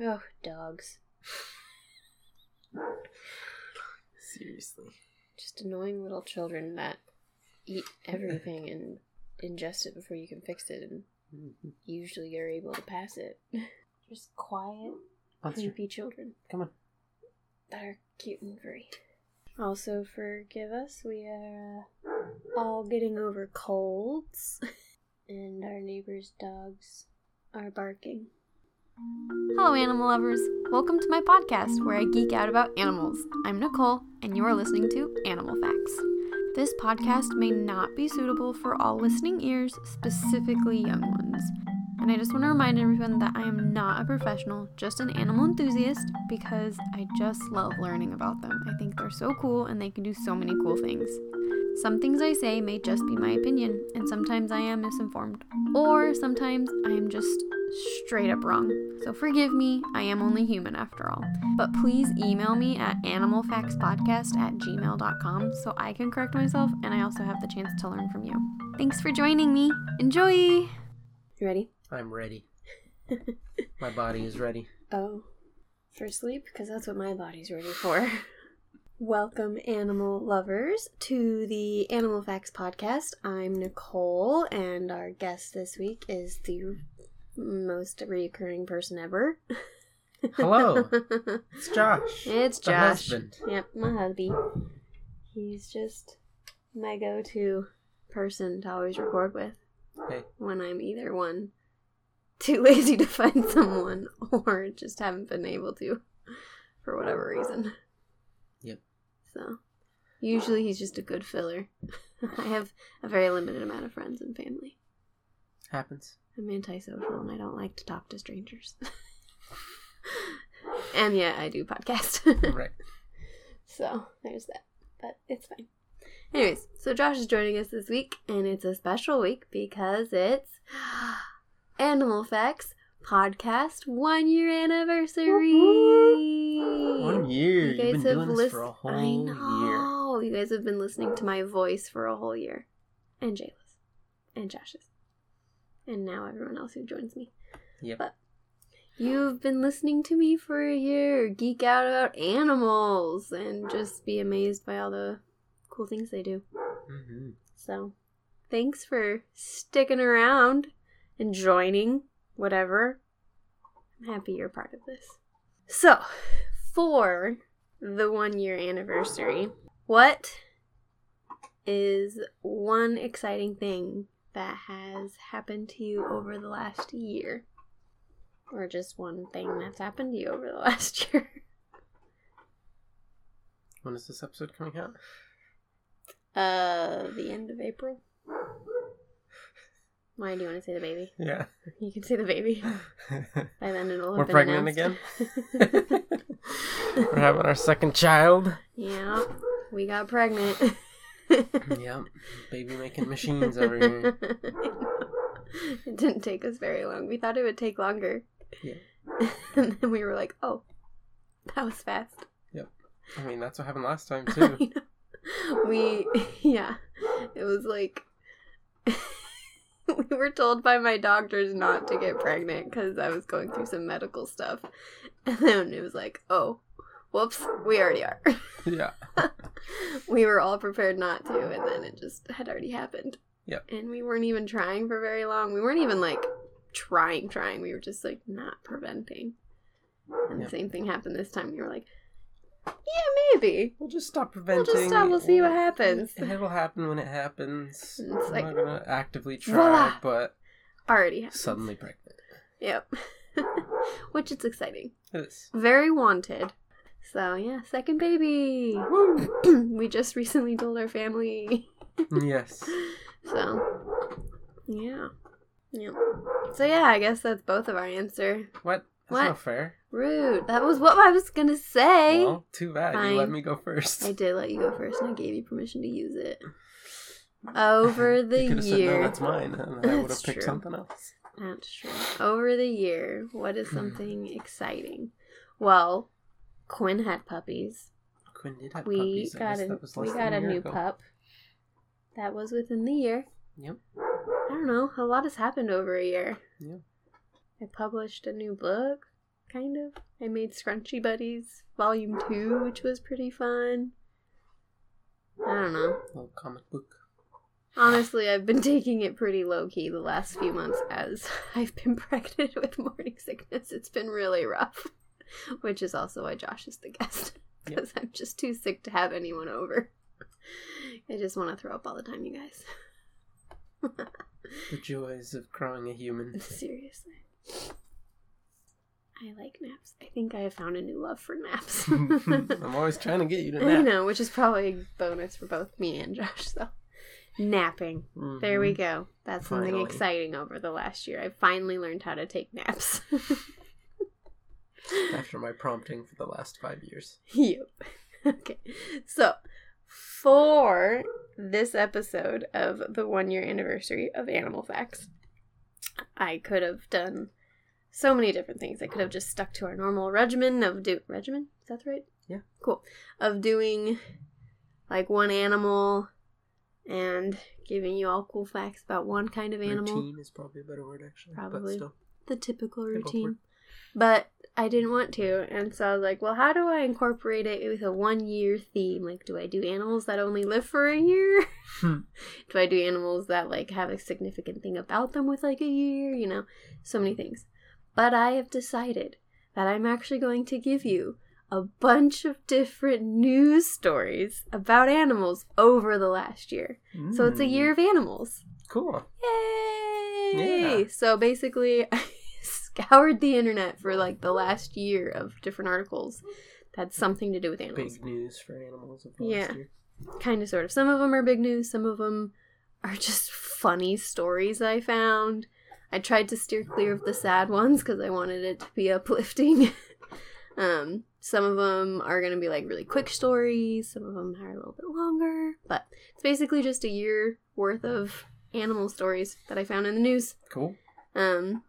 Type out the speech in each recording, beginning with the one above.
Oh, dogs. Seriously. Just annoying little children that eat everything and ingest it before you can fix it, and usually are able to pass it. Just quiet, Monster, creepy children come on. that are cute and furry. Also, forgive us, we are uh, all getting over colds, and our neighbor's dogs are barking. Hello, animal lovers. Welcome to my podcast where I geek out about animals. I'm Nicole, and you are listening to Animal Facts. This podcast may not be suitable for all listening ears, specifically young ones. And I just want to remind everyone that I am not a professional, just an animal enthusiast, because I just love learning about them. I think they're so cool and they can do so many cool things. Some things I say may just be my opinion, and sometimes I am misinformed. Or sometimes I am just straight up wrong. So forgive me, I am only human after all. But please email me at animalfactspodcast at gmail.com so I can correct myself and I also have the chance to learn from you. Thanks for joining me. Enjoy! You ready? I'm ready. My body is ready. Oh, for sleep? Because that's what my body's ready for. Welcome, animal lovers, to the Animal Facts Podcast. I'm Nicole, and our guest this week is the most recurring person ever. Hello. It's Josh. it's The Josh. husband. Yep, my hubby. He's just my go to person to always record with Hey. when I'm either one, too lazy to find someone, or just haven't been able to for whatever reason. Yep. So, usually he's just a good filler. I have a very limited amount of friends and family. Happens. I'm antisocial and I don't like to talk to strangers. and yet I do podcast. Right. So there's that. But it's fine. Anyways, so Josh is joining us this week, and it's a special week because it's Animal Facts Podcast one year anniversary. One year. You You've guys been have doing this for a whole I year. know. You guys have been listening to my voice for a whole year. And Jayla's. And Josh's. And now everyone else who joins me. Yep. But you've been listening to me for a year, geek out about animals, and just be amazed by all the cool things they do. hmm So, thanks for sticking around and joining, whatever. I'm happy you're part of this. So, for the one year anniversary, what is one exciting thing that has happened to you over the last year? Or just one thing that's happened to you over the last year? When is this episode coming out? Uh, the end of April. Why do you want to say the baby? Yeah. You can say the baby. By then it'll have We're pregnant announced. We're having our second child. yeah, we got pregnant. Yep. Baby making machines over here. it didn't take us very long. We thought it would take longer. Yeah. and then we were like, oh, that was fast. Yep. I mean, that's what happened last time, too. we, yeah, it was like. we were told by my doctors not to get pregnant because I was going through some medical stuff. And then it was like, oh, whoops, we already are. yeah. we were all prepared not to, and then it just had already happened. Yep. And we weren't even trying for very long. We weren't even like trying, trying. We were just like not preventing. And Yep. the same thing happened this time. We were like, yeah, maybe. We'll just stop preventing. We'll just stop. We'll see what happens. It'll happen when it happens. And it's I'm like, not gonna actively try, voila. but Already happened. suddenly pregnant. Yep. Which it's exciting. It is. Very wanted. So yeah, second baby. we just recently told our family. yes. So yeah. Yeah. So yeah, I guess that's both of our answer. What? That's What? not fair. Rude. That was what I was gonna say. Well, too bad. You let me go first. I did let you go first and I gave you permission to use it. Over the you have said, year. no, that's mine, and I would have picked true. something else. That's true. Over the year, what is hmm. something exciting? Well, Quinn had puppies. Quinn did have We puppies. Got a we got a new ago. pup. That was within the year. Yep. I don't know. A lot has happened over a year. Yeah. I published a new book. kind of. I made Scrunchy Buddies Volume 2, which was pretty fun. I don't know. Little comic book. Honestly, I've been taking it pretty low key the last few months as I've been pregnant with morning sickness. It's been really rough, which is also why Josh is the guest because I'm just too sick to have anyone over. I just want to throw up all the time, you guys. The joys of growing a human. Seriously. I like naps. I think I have found a new love for naps. I'm always trying to get you to I nap. know, which is probably a bonus for both me and Josh, so. Napping. Mm-hmm. There we go. That's something exciting over the last year. I finally learned how to take naps. After my prompting for the last five years. yep. Okay. So, for this episode of the one year anniversary of Animal Facts, I could have done so many different things. I could have just stuck to our normal regimen of do regimen. Is that right? Yeah. Cool. Of doing like one animal and giving you all cool facts about one kind of animal. Routine is probably a better word, actually. Probably. But still. the typical Yeah, go for routine. But I didn't want to, and so I was like, well, how do I incorporate it with a one year theme? Like, do I do animals that only live for a year? Hmm. do I do animals that like have a significant thing about them with like a year? You know, so many things. But I have decided that I'm actually going to give you a bunch of different news stories about animals over the last year. So it's a Mm, year of animals. Cool. Yay! Yeah. So basically, scoured the internet for like the last year of different articles that had something to do with animals. Big news for animals of the Yeah. Kind of, sort of. Some of them are big news, some of them are just funny stories I found. I tried to steer clear of the sad ones because I wanted it to be uplifting. um, some of them are going to be like really quick stories, some of them are a little bit longer, but it's basically just a year worth of animal stories that I found in the news. Cool. Um,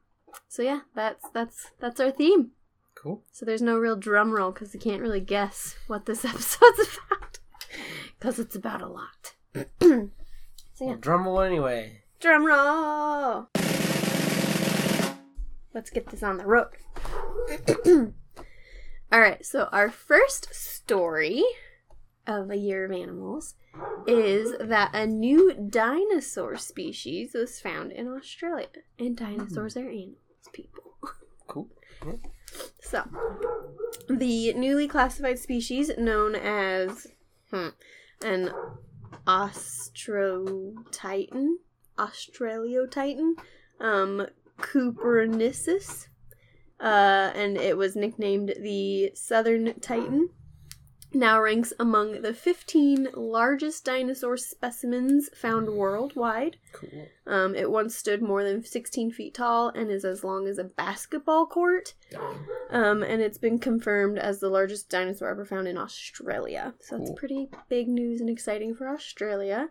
so yeah, that's that's that's our theme. Cool. So there's no real drum roll because you can't really guess what this episode's about because it's about a lot. so yeah, Well, drum roll anyway. drum roll. Let's get this on the road. All right, so our first story of a year of animals is that a new dinosaur species was found in Australia, and dinosaurs hmm. are animals, people. Cool. So, the newly classified species known as hmm, an Austrotitan, Australiotitan, um, Coopernicis, uh, and it was nicknamed the Southern Titan. Now ranks among the 15 largest dinosaur specimens found worldwide. Cool. Um, it once stood more than 16 feet tall and is as long as a basketball court. Um, and it's been confirmed as the largest dinosaur ever found in Australia. So it's Cool. pretty big news and exciting for Australia.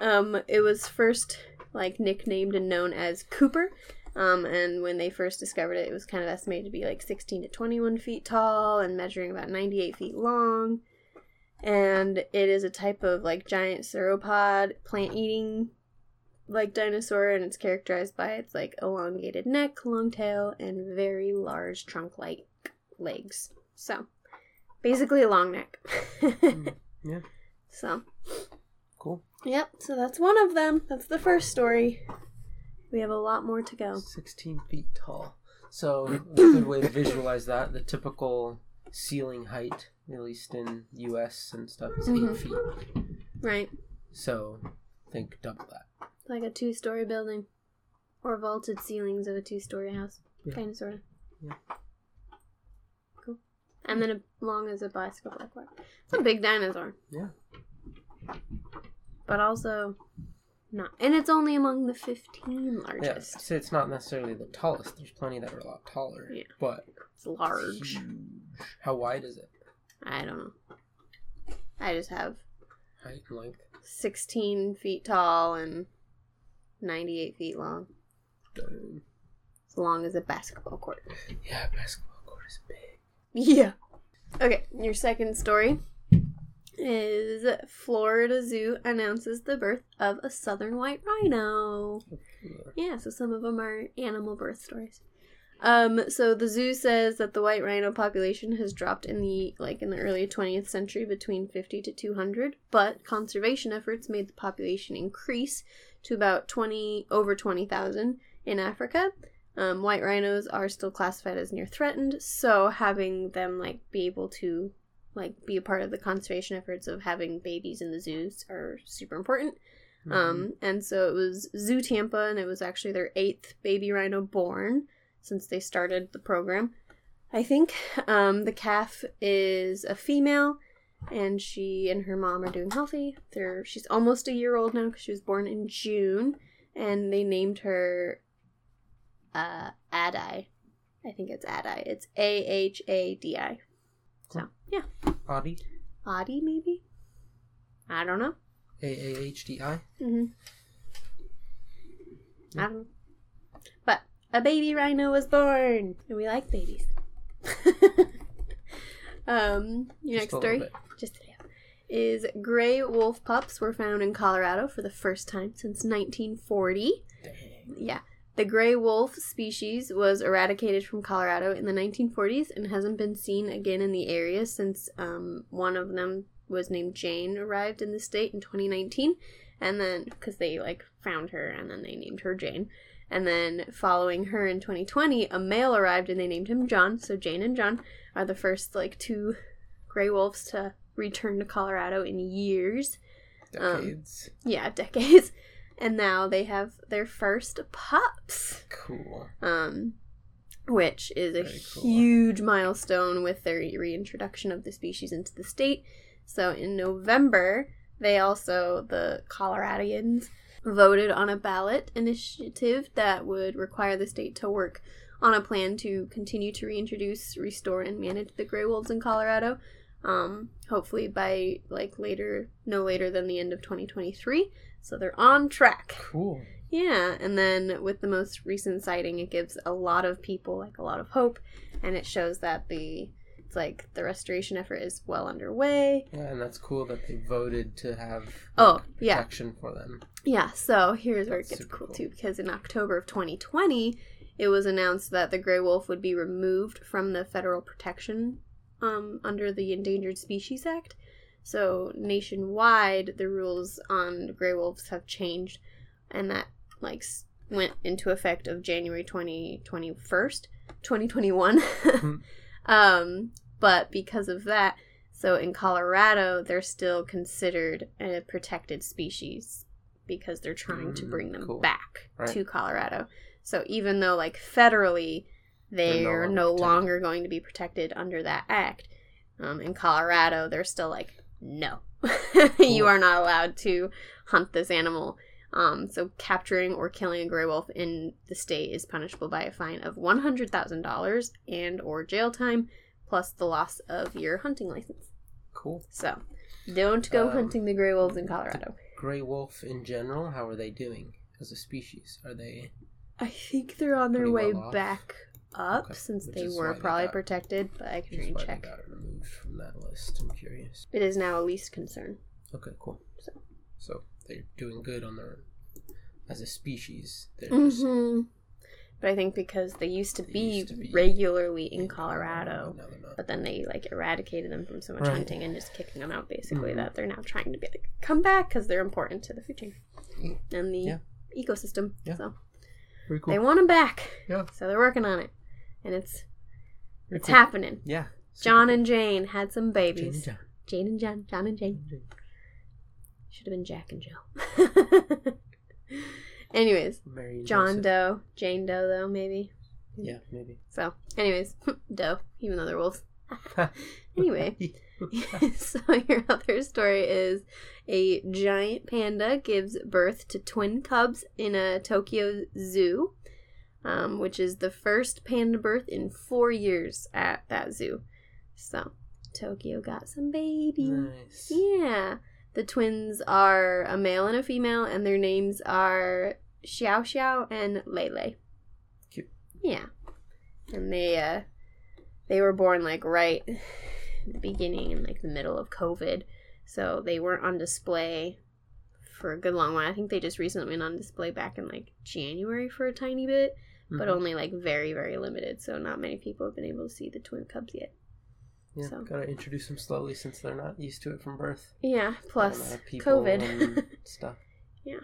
Um, it was first like nicknamed and known as Cooper. Um, and when they first discovered it, it was kind of estimated to be like 16 to 21 feet tall and measuring about 98 feet long. And it is a type of like giant sauropod, plant eating like dinosaur, and it's characterized by its like elongated neck, long tail, and very large trunk like legs. So basically a long neck. Mm, yeah. So Cool. Yep, so that's one of them. That's the first story. We have a lot more to go. 16 feet tall. So, a good way to visualize that, the typical ceiling height, at least in US and stuff, is Mhm. 8 feet. Right. So, think double that. Like a two story building. Or vaulted ceilings of a two story house. Yeah. Kind of, sort of. Yeah. Cool. And then as long as a basketball court. It's a big dinosaur. Yeah. But also not. And it's only among the 15 Yeah, largest. say it's not necessarily the tallest. There's plenty that are a lot taller. Yeah. But It's large. huge. How wide is it? I don't know. I just have Height and length? 16 feet tall and 98 feet long. Dang. As long as a basketball court. Yeah, basketball court is big. Yeah. Okay, your second story is Florida Zoo announces the birth of a southern white rhino. Yeah, so some of them are animal birth stories. Um, so the zoo says that the white rhino population has dropped in the like in the early 20th century between 50 to 200, but conservation efforts made the population increase to about 20 over 20,000 in Africa. Um, white rhinos are still classified as near threatened, so having them like be able to like be a part of the conservation efforts of having babies in the zoos are super important. Mm-hmm. Um, and so it was Zoo Tampa, and it was actually their eighth baby rhino born since they started the program. I think um, the calf is a female, and she and her mom are doing healthy. They're she's almost a year old now because she was born in June, and they named her uh, Adai. I think it's Adai. It's A H A D I. So yeah, Audi. Adi maybe. I don't know. A A H D I. Mm-hmm. I don't know. But a baby rhino was born, and we like babies. um, your Just next story, just yeah, is gray wolf pups were found in Colorado for the first time since 1940. Dang. Yeah. The gray wolf species was eradicated from Colorado in the 1940s and hasn't been seen again in the area since um, one of them was named Jane arrived in the state in 2019. And then, because they like found her and then they named her Jane. And then following her in 2020, a male arrived and they named him John. So Jane and John are the first like two gray wolves to return to Colorado in years. Um, Decades. Yeah, decades. And now they have their first pups cool. um, which is a cool. huge milestone with their reintroduction of the species into the state. So in November, they also, the Coloradians, voted on a ballot initiative that would require the state to work on a plan to continue to reintroduce, restore, and manage the gray wolves in Colorado. Um, hopefully by like later, no later than the end of 2023. So they're on track. Cool. Yeah, and then with the most recent sighting, it gives a lot of people like a lot of hope, and it shows that the it's like the restoration effort is well underway. Yeah, and that's cool that they voted to have Oh, yeah. protection for them. Yeah, so here's where it gets cool, cool. too, because in October of 2020, it was announced that the gray wolf would be removed from the federal protection um, under the Endangered Species Act. So nationwide, the rules on gray wolves have changed, and that like went into effect of January 2021, 2021. um, but because of that, so in Colorado, they're still considered a protected species because they're trying to Mm, bring them cool. back Right. to Colorado. So even though like federally They're no they're no longer going to be protected under that act, um, in Colorado they're still like no, you are not allowed to hunt this animal. Um, so capturing or killing a gray wolf in the state is punishable by a fine of one hundred thousand dollars and or jail time, plus the loss of your hunting license. Cool. So, don't go Um, hunting the gray wolves in Colorado. Gray wolf in general, how are they doing as a species? Are they I think they're on their way well back up Okay, since which they were probably got- protected, but I can just why they check. got removed from that list? I'm curious. It is now a least concern. Okay, cool. So- So they're doing good on their as a species. They're just hmm But I think because they used to, They be, used to be regularly in in Colorado, but now they're not. but then they like eradicated them from so much Right. hunting and just kicking them out basically Mhm. that they're now trying to be like come back because they're important to the food chain and the Yeah. ecosystem. Yeah. So Very they want them back. Yeah. So they're working on it, and it's it's cool. happening. Yeah. John super and Jane had some babies. Jane Jane and John. John and Jane. and Jane. Should have been Jack and Jill. anyways, Mary John Joseph. Doe, Jane Doe, though maybe. Yeah, maybe. So, anyways, Doe, even though they're wolves. Anyway, so your other story is a giant panda gives birth to twin cubs in a Tokyo zoo, um, which is the first panda birth in four years at that zoo. So, Tokyo got some babies. nice. Yeah. The twins are a male and a female, and their names are Xiao Xiao and Lei Lei. Cute. Yeah. And they uh they were born like right the beginning in like the middle of COVID. So they weren't on display for a good long while. I think they just recently went on display back in like January for a tiny bit. But Mhm. only like very very limited. So not many people have been able to see the twin cubs yet. Yeah, so- gotta introduce them slowly since they're not used to it from birth. Yeah, plus COVID. stuff. Yeah,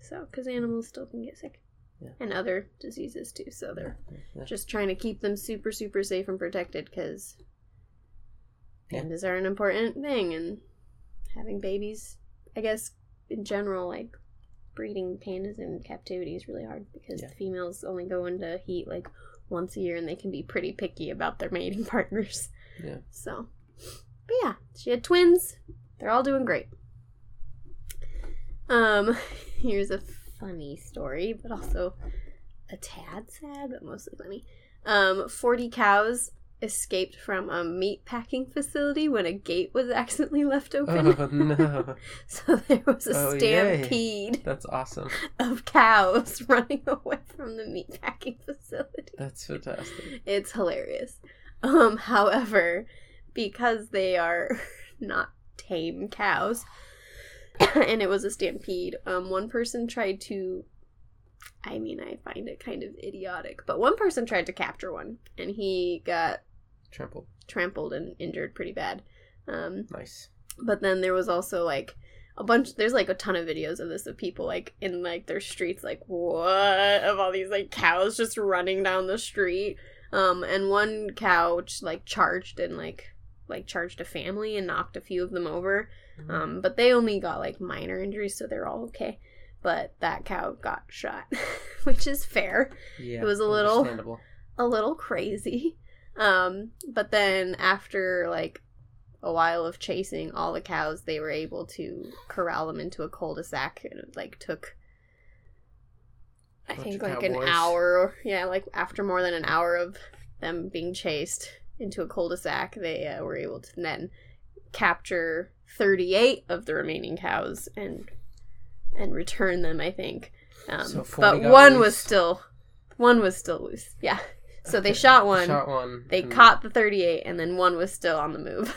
so because animals still can get sick. Yeah. And other diseases too. So they're Yeah. just trying to keep them super super safe and protected because Yeah. pandas are an important thing and having babies i guess in general like breeding pandas in captivity is really hard because Yeah. the females only go into heat like once a year and they can be pretty picky about their mating partners Yeah. so but yeah she had twins they're all doing great um here's a funny story but also a tad sad but mostly funny um 40 cows escaped from a meat packing facility when a gate was accidentally left open Oh no, so there was a Oh, yay. stampede that's awesome. of cows running away from the meat packing facility That's fantastic. it's hilarious. Um, however, because they are not tame cows, and it was a stampede, um, one person tried to. I mean, I find it kind of idiotic, but one person tried to capture one, and he got Trampled. trampled and injured pretty bad. Um, Nice. but then there was also like a bunch there's like a ton of videos of this of people like in like their streets like what of all these like cows just running down the street um and one cow like charged and like like charged a family and knocked a few of them over Mm-hmm. um but they only got like minor injuries so they're all okay but that cow got shot which is fair Yeah. it was a little- a little crazy. Um, but then after like a while of chasing all the cows, they were able to corral them into a cul-de-sac, and it like took. I Bunch think like an cowboys. hour, yeah, like after more than an hour of them being chased into a cul-de-sac, they uh, were able to then capture 38 of the remaining cows and and return them. I think, um, So but one was still one was still loose. Yeah, so they shot one. Shot one. They and caught the 38, and then one was still on the move.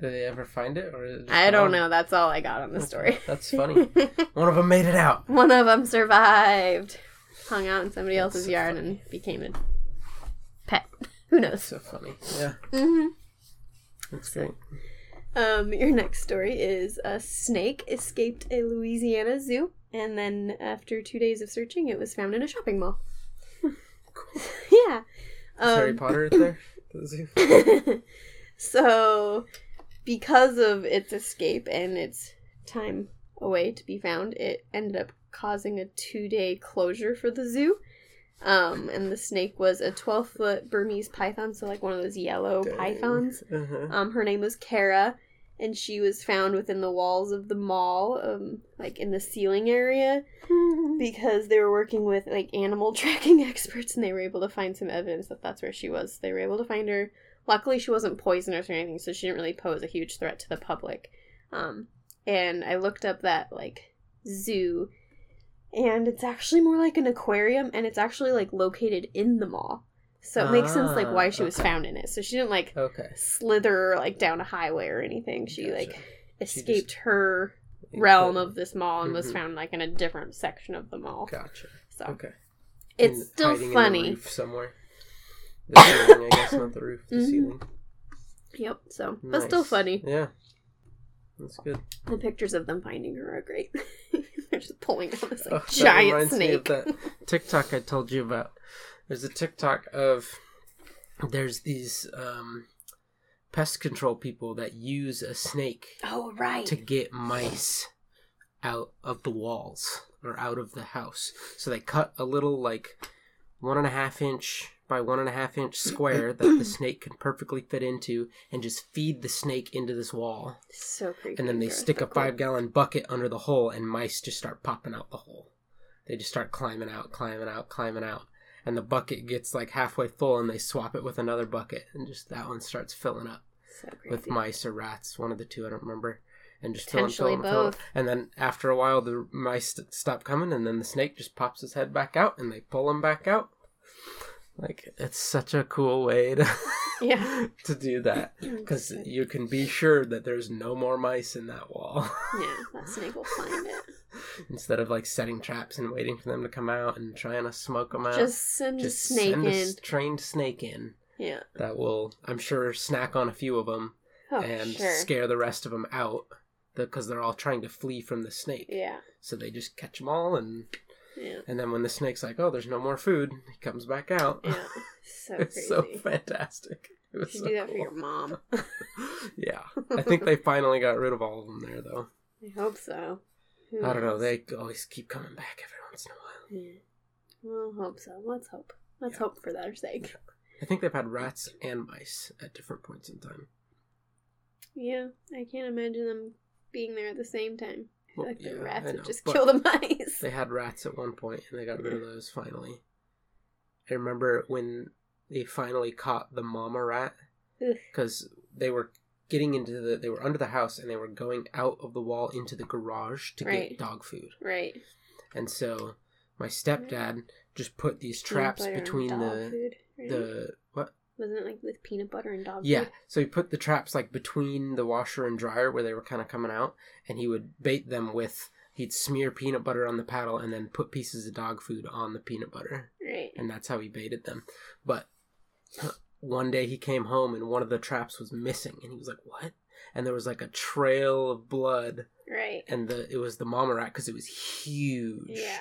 Did they ever find it, or is it I don't gone? know. That's all I got on the story. That's funny. One of them made it out. one of them survived, hung out in somebody That's else's so yard, funny. and became a pet. Who That's knows? so funny. Yeah, hmm that's great. Um, your next story is a snake escaped a Louisiana zoo, and then after two days of searching, it was found in a shopping mall. Yeah. Is Harry Um, Potter there? at the zoo? so, because of its escape and its time away to be found, it ended up causing a two day closure for the zoo. Um, and the snake was a 12 foot Burmese python, so like one of those yellow Dang. pythons. Uh-huh. Um, her name was Kara, and she was found within the walls of the mall, um, like in the ceiling area, because they were working with like animal tracking experts, and they were able to find some evidence that that's where she was. They were able to find her. Luckily, she wasn't poisonous or anything, so she didn't really pose a huge threat to the public. Um, and I looked up that like zoo, and it's actually more like an aquarium, and it's actually like located in the mall. So it makes sense like Ah, why she was found in it. So she didn't like Okay. slither like down a highway or anything. She Gotcha. like She escaped just- her realm of this mall and was Mhm. found like in a different section of the mall. Gotcha. So Okay. it's And still hiding in the funny. roof somewhere. The ceiling, I guess, not the roof. The Mhm. ceiling. Yep. So but still funny. Yeah. That's good. The pictures of them finding her are great. They're just pulling down this like Oh, giant reminds me of snake. that TikTok I told you about. There's a TikTok of there's these um, pest control people that use a snake oh right. to get mice out of the walls or out of the house. So they cut a little like one and a half inch by one and a half inch square that the snake can perfectly fit into and just feed the snake into this wall. so creepy. And then they stick a five gallon bucket under the hole and mice just start popping out the hole. They just start climbing out, climbing out, climbing out. And the bucket gets like halfway full and they swap it with another bucket and just that one starts filling up So with mice or rats, one of the two, I don't remember. And just filling, filling, filling. And then after a while, the mice st- stop coming, and then the snake just pops his head back out, and they pull him back out. Like it's such a cool way to Yeah. to do that because you can be sure that there's no more mice in that wall. Yeah, that snake will find it. Instead of like setting traps and waiting for them to come out and trying to smoke them out, Just send a snake send in. a trained snake in Yeah. that will, I'm sure, snack on a few of them Oh, and sure. scare the rest of them out because they're all trying to flee from the snake. Yeah. So they just catch them all, and Yeah. and then when the snake's like, "Oh, there's no more food," he comes back out. Yeah. So it's crazy. so fantastic. It you was should so do that for your mom. yeah, I think they finally got rid of all of them there, though. I hope so. Who I don't know. They always keep coming back every once in a while. Yeah. We'll hope so. Let's hope. Let's Yeah. hope for their sake. I think they've had rats and mice at different points in time. Yeah, I can't imagine them being there at the same time. Well, like the yeah, rats would just but kill the mice. They had rats at one point, and they got rid of mm. those finally. I remember when they finally caught the mama rat because they were getting into the they were under the house and they were going out of the wall into the garage to Right. get dog food. Right. And so my stepdad just put these traps between the food, the what? Wasn't it like with peanut butter and dog food? Yeah. food? So he put the traps like between the washer and dryer where they were kind of coming out and he would bait them with he'd smear peanut butter on the paddle and then put pieces of dog food on the peanut butter Right. and that's how he baited them. But one day he came home and one of the traps was missing and he was like, "What?" And there was like a trail of blood Right. and the it was the mama rat because it was huge. Yeah.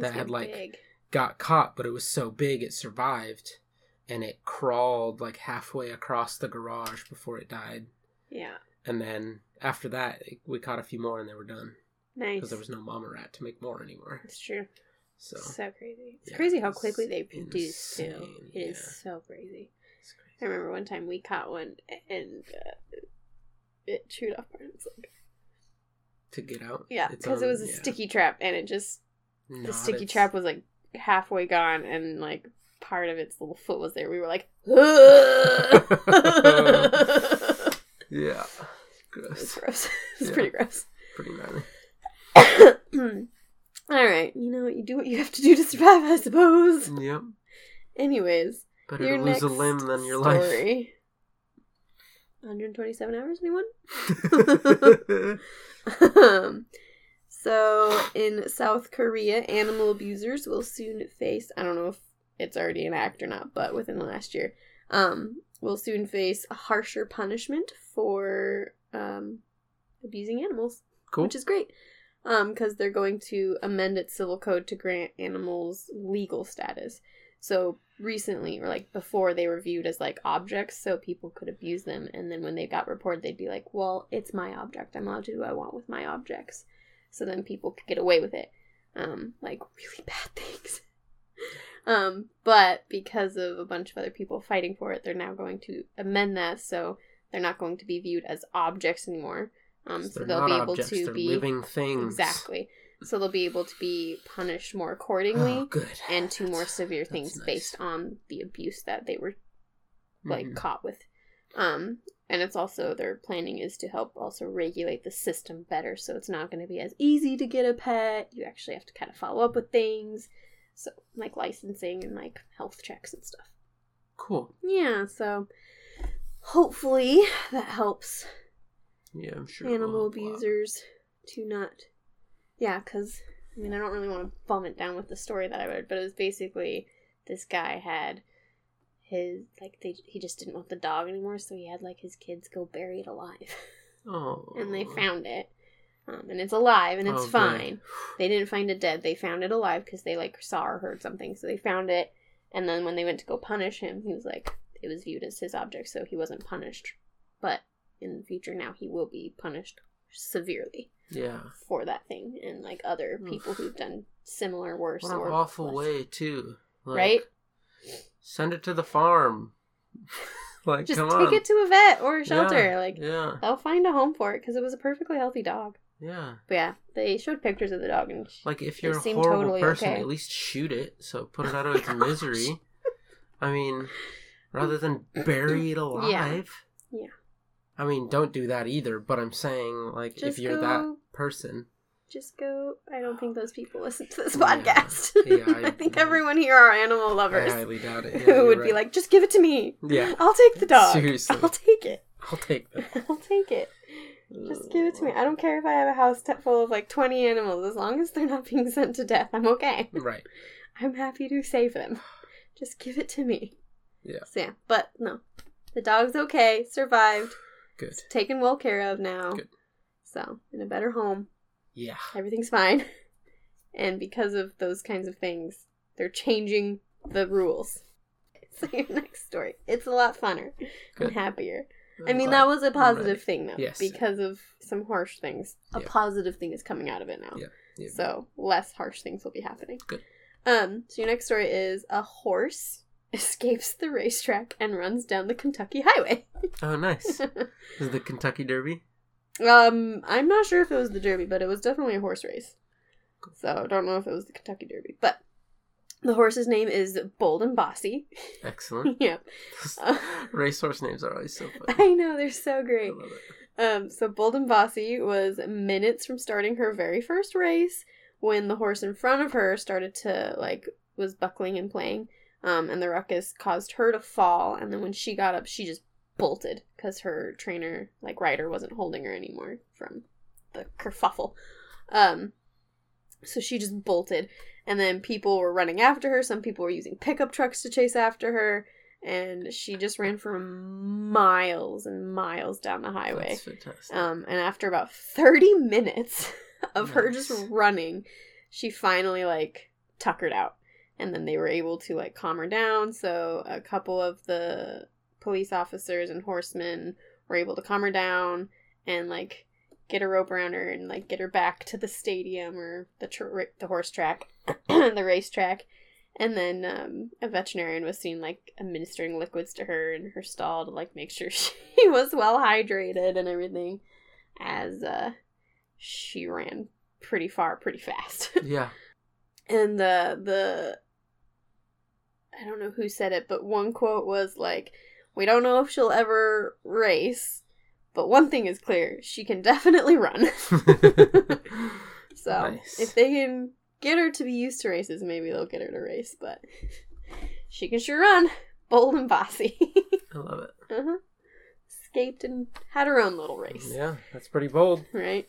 That had, like, big. Got caught, but it was so big it survived, and it crawled like halfway across the garage before it died. Yeah. And then after that, it- we caught a few more and they were done Nice. because there was no mama rat to make more anymore. It's true. So So, crazy. It's yeah, crazy how quickly they produce too. insane, It is yeah. so crazy. it's I remember one time we caught one and uh, it chewed off our hands. Like, to get out. yeah, because it was a yeah. sticky trap and it just Not the sticky its- trap was like halfway gone and like part of its little foot was there. We were like, Yeah, gross. gross. It was Yeah. pretty gross. Pretty gnarly. All right, you know what? You do what you have to do to survive, I suppose. Yep. Anyways, Better your to lose a limb than your life. story. 127 hours, anyone? Um, so, in South Korea, animal abusers will soon face I don't know if it's already an act or not, but within the last year, um, will soon face a harsher punishment for um, abusing animals, cool. which is great. Um, because they're going to amend its civil code to grant animals legal status. So recently, or like before, they were viewed as like objects, so people could abuse them. And then when they got reported, they'd be like, "Well, it's my object. I'm allowed to do what I want with my objects." So then people could get away with it, um, like really bad things. Um, but because of a bunch of other people fighting for it, they're now going to amend that so they're not going to be viewed as objects anymore. Um, so they'll be able objects, to be living things. exactly. So they'll be able to be punished more accordingly Oh, and to more severe things nice. based on the abuse that they were like Mhm. caught with. Um, and it's also their planning is to help also regulate the system better, so it's not going to be as easy to get a pet. You actually have to kind of follow up with things, so like licensing and like health checks and stuff. Cool. Yeah, so hopefully that helps Yeah, I'm sure. animal help a lot. abusers to not. Yeah, because I mean, I don't really want to bum it down with the story that I read, but it was basically this guy had his like they he just didn't want the dog anymore, so he had like his kids go bury it alive, Oh. and they found it, um, and it's alive and it's Oh, good. fine. They didn't find it dead; they found it alive because they like saw or heard something, so they found it. And then when they went to go punish him, he was like, it was viewed as his object, so he wasn't punished. But in the future, now he will be punished severely Yeah. for that thing, and like other Oof. people who've done similar, worse, What an or awful less. way too. Like, right? Send it to the farm. like, Just take on. it to a vet or a Yeah, shelter. Like Yeah. they'll find a home for it because it was a perfectly healthy dog. Yeah. But yeah, they showed pictures of the dog, and sh- Like if you're a horrible totally person, okay. at least shoot it. So put it out of its oh, misery. I mean, rather than bury it alive. Yeah. I mean, don't do that either. But I'm saying, like, Just if you're that person, just go. I don't think those people listen to this podcast. Yeah, I- I, think everyone here are animal lovers. I highly doubt it. Yeah, who would be like, just give it to me. yeah, I'll take the dog. Seriously. I'll take it. I'll take that. I'll take it. Just give it to me. I don't care if I have a house full of like 20 animals. As long as they're not being sent to death, I'm okay. Right. I'm happy to save them. Just give it to me. Yeah. So yeah, but no. The dog's okay, survived, Good. taken well care of now. Good. So, in a better home. Yeah. Everything's fine. And because of those kinds of things, they're changing the rules. So your next story. It's a lot funner Good. and happier. I mean, that was a positive thing, though. Yes. Because of some harsh things. A Yeah. positive thing is coming out of it now. Yeah. Yeah. So less harsh things will be happening. Good. Um, so your next story is a horse escapes the racetrack and runs down the Kentucky highway. Oh, nice. Is the Kentucky Derby? um, I'm not sure if it was the Derby, but it was definitely a horse race. So I don't know if it was the Kentucky Derby. But the horse's name is Bold and Bossy. Excellent. yeah. Uh, Racehorse names are always so fun. I know, they're so I great. love it. Um, so Bold and Bossy was minutes from starting her very first race when the horse in front of her started to like was buckling and playing. Um, and the ruckus caused her to fall, and then when she got up, she just bolted because her trainer, like rider, wasn't holding her anymore from the kerfuffle. Um, so she just bolted, and then people were running after her. Some people were using pickup trucks to chase after her, and she just ran for miles and miles down the highway. That's fantastic. Um, and after about 30 minutes of her just running, she finally like tuckered out. And then they were able to like calm her down. So a couple of the police officers and horsemen were able to calm her down and like get a rope around her and like get her back to the stadium or the tr- the horse track, the racetrack. And then um, a veterinarian was seen like administering liquids to her in her stall to like make sure she was well hydrated and everything, as uh, she ran pretty far, pretty fast. yeah. and the the I don't know who said it, but one quote was like, "We don't know if she'll ever race, but one thing is clear: she can definitely run." So Nice. if they can get her to be used to races, maybe they'll get her to race. But she can sure run, bold and bossy. I love it. uh-huh. Escaped and had her own little race, Yeah, that's pretty bold. right?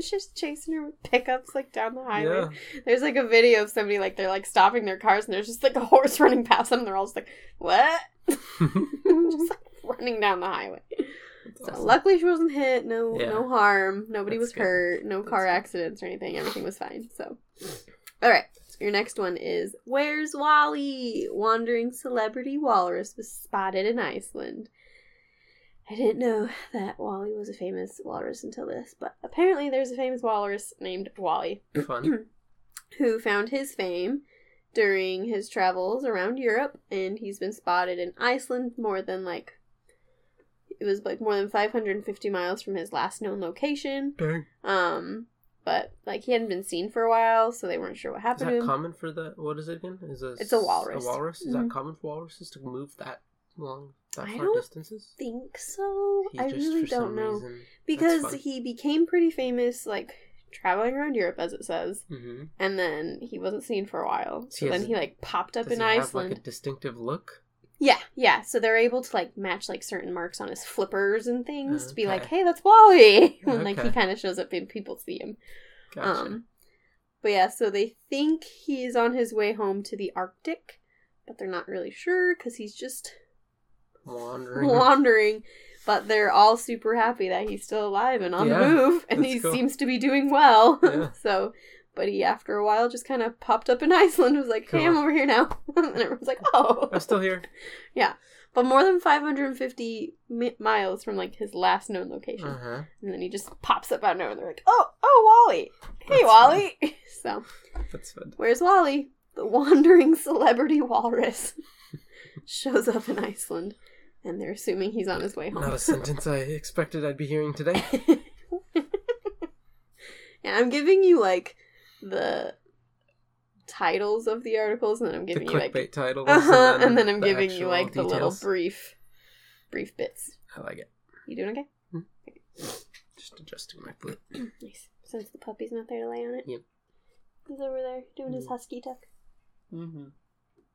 Just chasing her with pickups like down the highway. Yeah. There's like a video of somebody like they're like stopping their cars and there's just like a horse running past them and they're all just like, What? just like running down the highway. So Awesome. luckily she wasn't hit, no Yeah. no harm, nobody That's was good. hurt, no That's car good. accidents or anything, everything was fine. So Alright. So your next one is Where's Wally? Wandering celebrity walrus was spotted in Iceland. I didn't know that Wally was a famous walrus until this, but apparently there's a famous walrus named Wally Fun. who found his fame during his travels around Europe, and he's been spotted in Iceland more than like it was like more than 550 miles from his last known location. Dang. Um, but like he hadn't been seen for a while, so they weren't sure what happened to that common for the what is it again? Is a It's a walrus. A walrus? Is Mhm. that common for walruses to move that long, that I far distances? think so. He I just, really don't know reason- because he became pretty famous like traveling around Europe, as it says, Mhm. and then he wasn't seen for a while. So He then he like popped up in he have Iceland. like a distinctive look? Yeah, yeah. So they're able to like match like certain marks on his flippers and things to be like, hey, that's Wally. when like he kind of shows up and people see him. Gotcha. Um, but yeah, so they think he's on his way home to the Arctic, but they're not really sure because he's just Wandering. wandering. But they're all super happy that he's still alive and on Yeah, the move, and he cool. seems to be doing well. Yeah. so, but he after a while just kind of popped up in Iceland, was like, "Hey, I'm over here now," and everyone's like, "Oh, I'm still here. Yeah, but more than 550 mi- miles from like his last known location. Uh huh. And then he just pops up out of nowhere. And they're like, "Oh, oh, Wally! Hey, That's Wally!" so, That's fun. where's Wally? The wandering celebrity walrus shows up in Iceland, and they're assuming he's on his way home. Not a sentence I expected I'd be hearing today. yeah, I'm giving you like the titles of the articles, and then I'm The giving you like, titles. uh-huh, and then I'm the giving you like the little details. brief, brief bits. I like it. You doing okay? Just adjusting my foot. Nice. Since the puppy's not there to lay on it. Yep. He's over there doing his Mm. husky tuck Mm-hmm.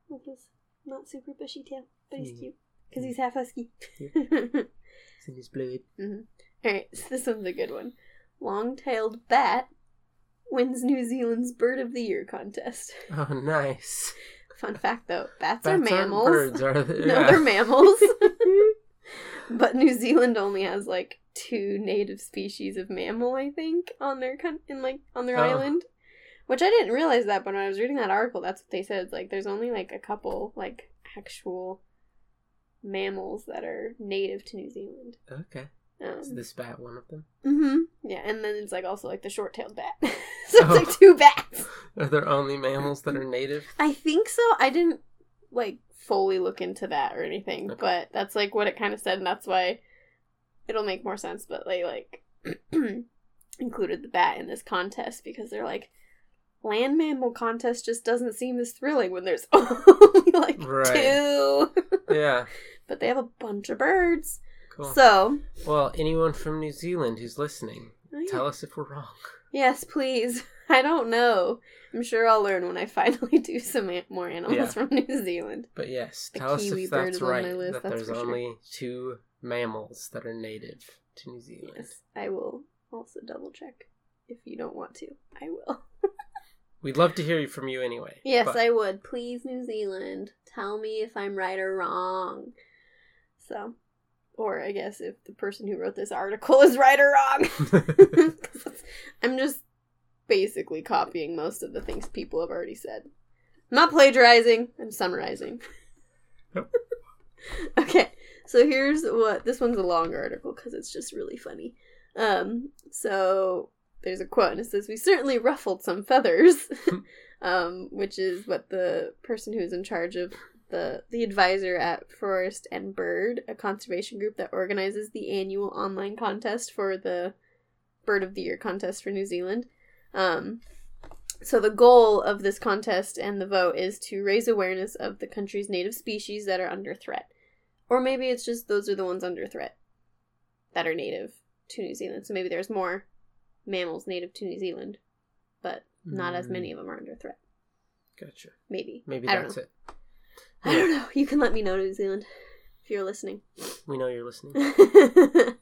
with his not super bushy tail, but he's Mm. cute because he's half husky. It's in his blood. Mm-hmm. Alright, so this one's a good one. Long tailed bat wins New Zealand's Bird of the Year contest. Oh, nice. Fun fact though, bats, Bats are mammals. birds, are they? No, Yeah. they're mammals. but New Zealand only has like two native species of mammal, I think, on their coun- in like on their Oh. island. Which I didn't realize that, but when I was reading that article, that's what they said. Like there's only like a couple like actual mammals that are native to New Zealand. Okay. Is Um, this bat one of them? Mm-hmm. Yeah, and then it's like also like the short-tailed bat. so it's Oh. like two bats. Are there only mammals that are native? I think so. I didn't like fully look into that or anything, Okay. but that's like what it kind of said, and that's why it'll make more sense. But they like included the bat in this contest because they're like land mammal contest just doesn't seem as thrilling when there's only like Right. two, Yeah. but they have a bunch of birds. Cool. So well, anyone from New Zealand who's listening, oh, yeah. tell us if we're wrong. yes, please. I don't know. I'm sure I'll learn when I finally do some more animals Yeah. from New Zealand. But yes, The tell us kiwi if bird that's is on my right. list, that that's there's for sure. only two mammals that are native to New Zealand. Yes, I will also double check if you don't want to. I will. We'd love to hear from you anyway. Yes, but- I would. Please, New Zealand, tell me if I'm right or wrong. So, or I guess if the person who wrote this article is right or wrong. I'm just basically copying most of the things people have already said. I'm not plagiarizing, I'm summarizing. Yep. okay, so here's what this one's a long article because it's just really funny. Um, so there's a quote and it says, We certainly ruffled some feathers, um, which is what the person who's in charge of the the advisor at Forest and Bird, a conservation group that organizes the annual online contest for the Bird of the Year contest for New Zealand. Um, so the goal of this contest and the vote is to raise awareness of the country's native species that are under threat, or maybe it's just those are the ones under threat that are native to New Zealand. So maybe there's more mammals native to New Zealand, but not as many of them are under threat. Gotcha. Maybe. Maybe that's it. I don't know. You can let me know, New Zealand, if you're listening. We know you're listening.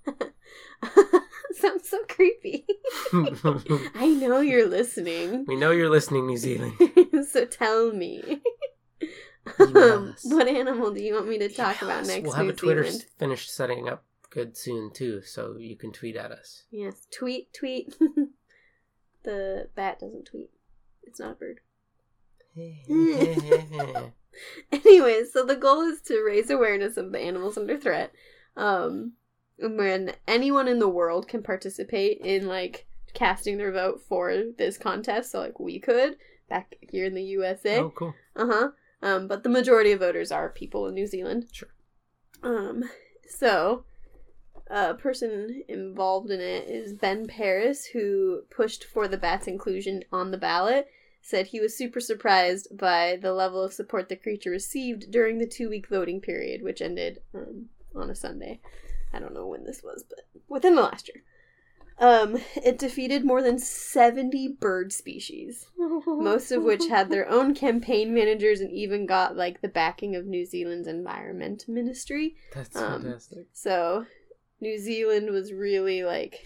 Sounds so creepy. I know you're listening. we know you're listening, New Zealand. so tell me. Um, what animal do you want me to talk Email about us. next? We'll have New a Twitter Zealand? finished setting up good soon too, so you can tweet at us. Yes, tweet, tweet. the bat doesn't tweet. It's not a bird. Anyways, so the goal is to raise awareness of the animals under threat. Um, when anyone in the world can participate in like casting their vote for this contest, so like we could back here in the USA. oh, cool. Uh huh. Um, but the majority of voters are people in New Zealand. Sure. Um, so a person involved in it is Ben Paris, who pushed for the bat's inclusion on the ballot. Said he was super surprised by the level of support the creature received during the two week voting period, which ended um, on a Sunday. I don't know when this was, but within the last year. Um, it defeated more than 70 bird species most of which had their own campaign managers and even got like the backing of New Zealand's Environment Ministry. That's Um, fantastic. So New Zealand was really like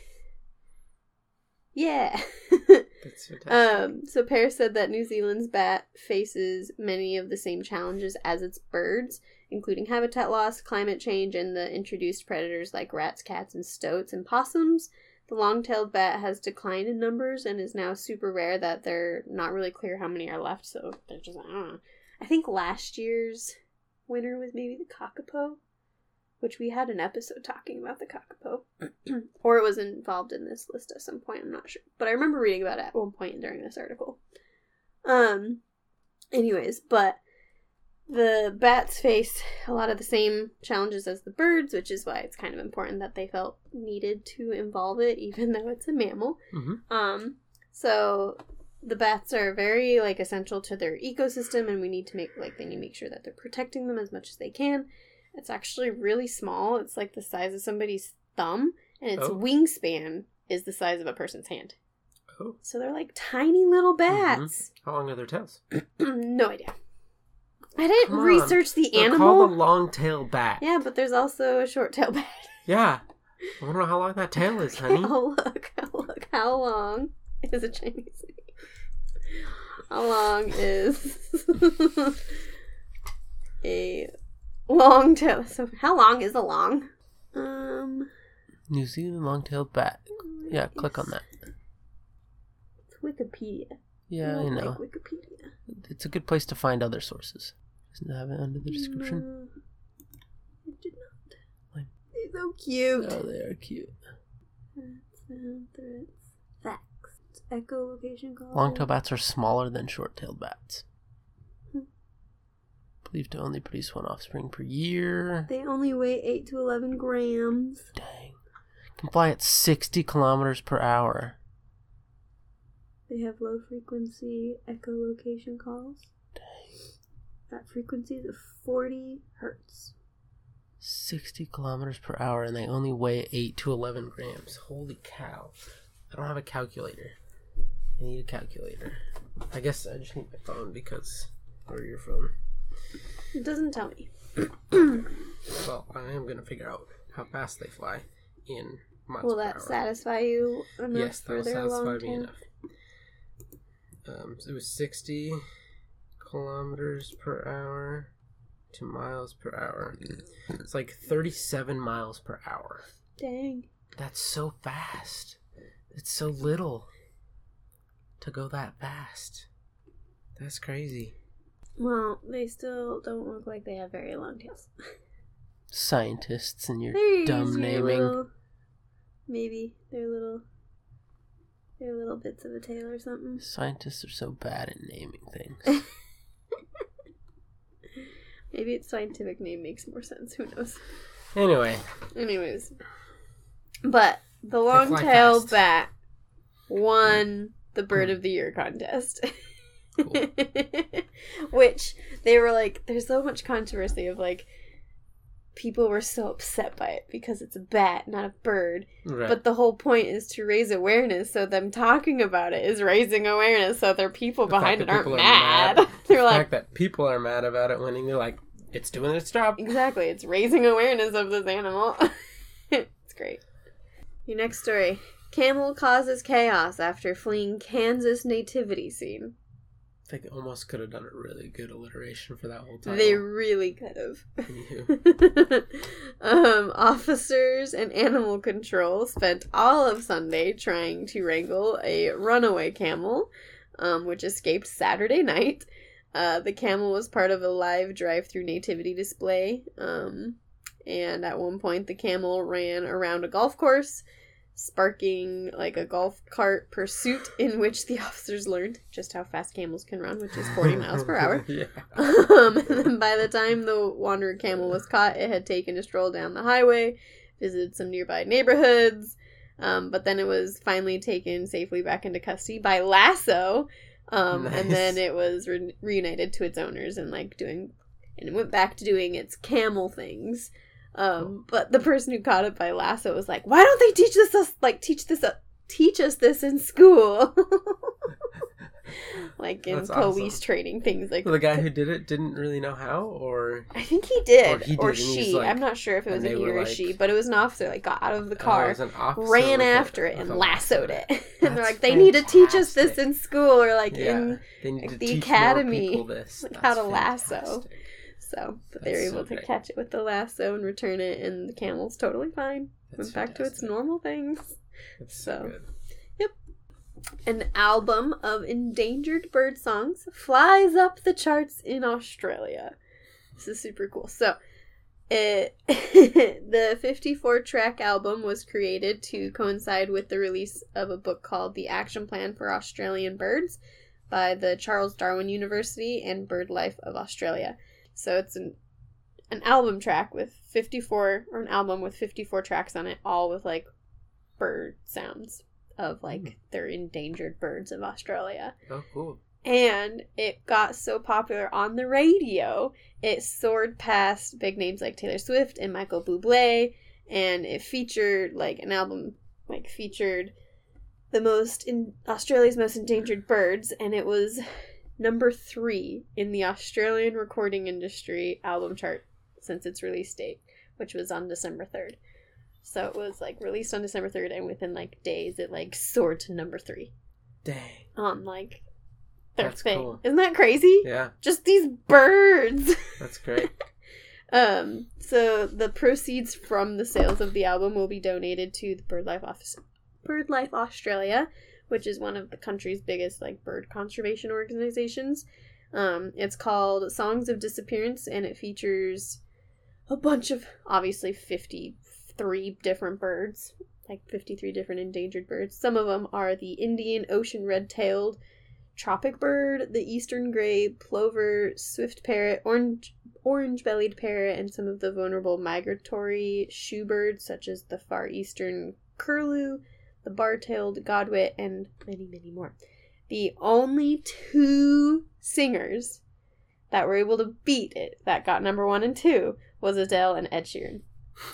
yeah. That's fantastic. um so Paris said that New Zealand's bat faces many of the same challenges as its birds, including habitat loss, climate change, and the introduced predators like rats, cats, and stoats and possums. The long-tailed bat has declined in numbers and is now super rare that they're not really clear how many are left, so they're just I don't know. I think last year's winner was maybe the kakapo, which we had an episode talking about the kakapo. or it was involved in this list at some point, I'm not sure. But I remember reading about it at one point during this article. Um anyways, but the bats face a lot of the same challenges as the birds, which is why it's kind of important that they felt needed to involve it, even though it's a mammal. Mhm. Um, so the bats are very like essential to their ecosystem, and we need to make like they need to make sure that they're protecting them as much as they can. It's actually really small. It's like the size of somebody's thumb, and its Oh. wingspan is the size of a person's hand. Oh, So they're like tiny little mm-hmm. bats. how long are their tails? no idea. I didn't research the They're animal. called a long-tailed bat. Yeah, but there's also a short tail bat. Yeah. I wonder how long that tail is, honey. Oh look, oh, look, how long is a Chinese name? How long is a long tail? So how long is a long? Um, New Zealand long-tailed bat. Yeah, click on that. It's Wikipedia. Yeah, I don't know. Like Wikipedia. It's a good place to find other sources. Doesn't have it under the description? No, it did not. Like- They're so cute. Oh, they are cute. Sound threats. Facts. Echolocation call. Long-tailed bats are smaller than short-tailed bats. Believed to only produce one offspring per year. They only weigh 8 to 11 grams. Dang. Can fly at 60 kilometers per hour. They have low frequency echolocation calls. Dang. That frequency is 40 hertz. 60 kilometers per hour, and they only weigh 8 to 11 grams. Holy cow. I don't have a calculator. I need a calculator. I guess I just need my phone because. Or your phone. It doesn't tell me. Well, I am going to figure out how fast they fly in miles Will per that hour. satisfy you enough Yes, that for will their satisfy long me enough. Um, so it was 60 kilometers per hour to miles per hour. It's like 37 miles per hour. Dang. That's so fast. It's so little to go that fast. That's crazy. Well, they still don't look like they have very long tails. Scientists and your There's dumb naming. little- maybe they're little. They're little bits of a tail or something. Scientists are so bad at naming things. Maybe its scientific name makes more sense. Who knows? anyway, Anyways, but the fly long-tailed bat won the Bird of the Year contest. Cool. Which they were like, there's so much controversy of like, people were so upset by it because it's a bat, not a bird. right. But the whole point is to raise awareness, so them talking about it is raising awareness, so their people The behind it aren't are mad. mad- They're the like, fact that people are mad about it winning, they're like, it's doing its job. Exactly. It's raising awareness of this animal. it's great. Your next story. Camel causes chaos after fleeing Kansas nativity scene. They almost could have done a really good alliteration for that whole title. They really could have. Um, officers and animal control spent all of Sunday trying to wrangle a runaway camel, um, which escaped Saturday night. Uh, the camel was part of a live drive-through nativity display, um, and at one point the camel ran around a golf course, sparking like a golf cart pursuit in which the officers learned just how fast camels can run, which is 40 miles per hour. yeah. Um, and then by the time the wanderer camel was caught, it had taken a stroll down the highway, visited some nearby neighborhoods, um, but then it was finally taken safely back into custody by Lasso, um, Nice. and then it was re- reunited to its owners and like doing, and it went back to doing its camel things. Um, but the person who caught it by Lasso was like, "Why don't they teach this us like teach this uh, teach us this in school?" like in That's police awesome. training things like So the guy who did it didn't really know how, or I think he did, Or he did, he's she. like- I'm not sure if it was a he or a like- she, but it was an officer. Like got out of the Oh, car, ran after it, with and lassoed lasso. it. and they're like, they need to teach us this in school, or like yeah, in like the academy, more people this. like, how to lasso. Fantastic. so. But they were able so to great. catch it with the lasso and return it, and the camel's totally fine. That's Went back to its normal things. That's so good. An album of endangered bird songs flies up the charts in Australia. This is super cool. So, it, the 54 track album was created to coincide with the release of a book called The Action Plan for Australian Birds by the Charles Darwin University and BirdLife of Australia. So, it's an an album track with 54 or an album with 54 tracks on it all with like bird sounds of like Mm. their endangered birds of Australia. Oh, cool. And it got so popular on the radio, it soared past big names like Taylor Swift and Michael Bublé, and it featured like an album like featured the most in Australia's most endangered birds, and it was number three in the Australian recording industry album chart since its release date, which was on December 3rd. So it was like released on December 3rd, and within like days, it like soared to number three Dang. on like their That's thing. cool. Isn't that crazy? Yeah, Just these birds. that's great. Um, so the proceeds from the sales of the album will be donated to the BirdLife Office, BirdLife Australia, which is one of the country's biggest like bird conservation organizations. Um, it's called Songs of Disappearance, and it features a bunch of obviously fifty-three different birds, like fifty-three different endangered birds. Some of them are the Indian ocean red-tailed tropic bird, the eastern gray plover, swift parrot, orange orange bellied parrot, and some of the vulnerable migratory shorebirds, such as the far eastern curlew, the bar tailed godwit, and many, many more. The only two singers that were able to beat it, that got number one and two, was Adele and Ed Sheeran.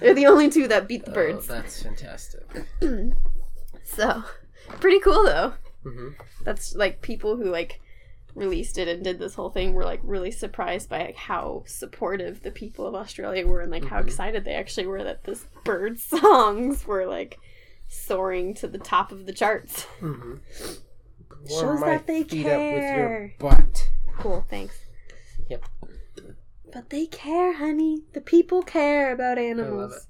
They're the only two that beat the Oh, birds. that's fantastic. so, pretty cool though. hmm that's like people who like released it and did this whole thing We were like really surprised by like how supportive the people of Australia were and like how Mhm. excited they actually were that this bird songs were like soaring to the top of the charts. hmm Shows that they feet up with your care. butt. Cool, thanks. Yep. But they care, honey. The people care about animals.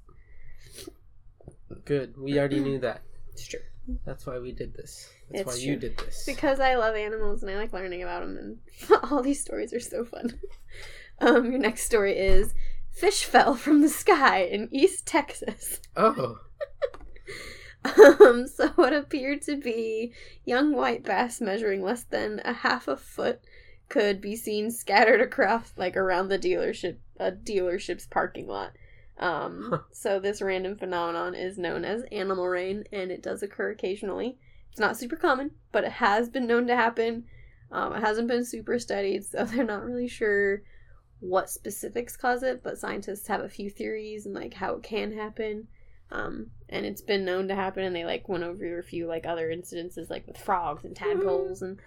Good. We already knew that. It's true. That's why we did this. That's It's why you did this. Because I love animals and I like learning about them, and all these stories are so fun. Um, your next story is Fish fell from the sky in East Texas. oh, Um, so what appeared to be young white bass measuring less than a half a foot could be seen scattered across like around the dealership a dealership's parking lot. Um, Huh. so this random phenomenon is known as animal rain, and it does occur occasionally. It's not super common, but it has been known to happen. Um, it hasn't been super studied, so they're not really sure what specifics cause it, but scientists have a few theories and like how it can happen. Um, and it's been known to happen, and they like went over a few like other incidences, like with frogs and tadpoles and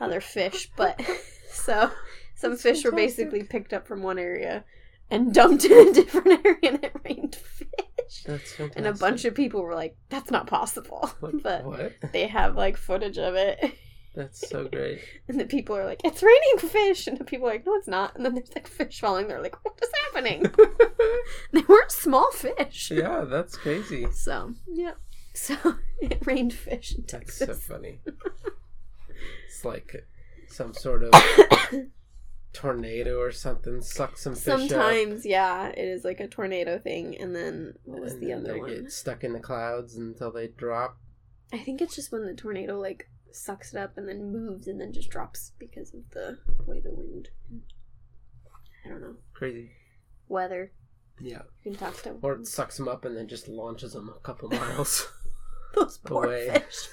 other fish. But so some That's fish were basically picked up from one area and dumped in a different area, and it rained fish. that's fantastic. And a bunch of people were like, "That's not possible," Like, but what? they have like footage of it. That's so great. And the people are like, "It's raining fish," and the people are like, "No, it's not." And then there's like fish falling. They're like, "What is happening?" they weren't small fish. yeah, that's crazy. So yeah. So it rained fish in Texas. That's so funny. It's like some sort of tornado or something sucks some fish up. Sometimes, yeah, it is like a tornado thing, and then what was and the other they one? get stuck in the clouds until they drop. I think it's just when the tornado like sucks it up and then moves and then just drops because of the way the wind. I don't know Crazy. weather. Yeah. You can talk to Or it sucks them up and then just launches them a couple miles. those poor away. fish.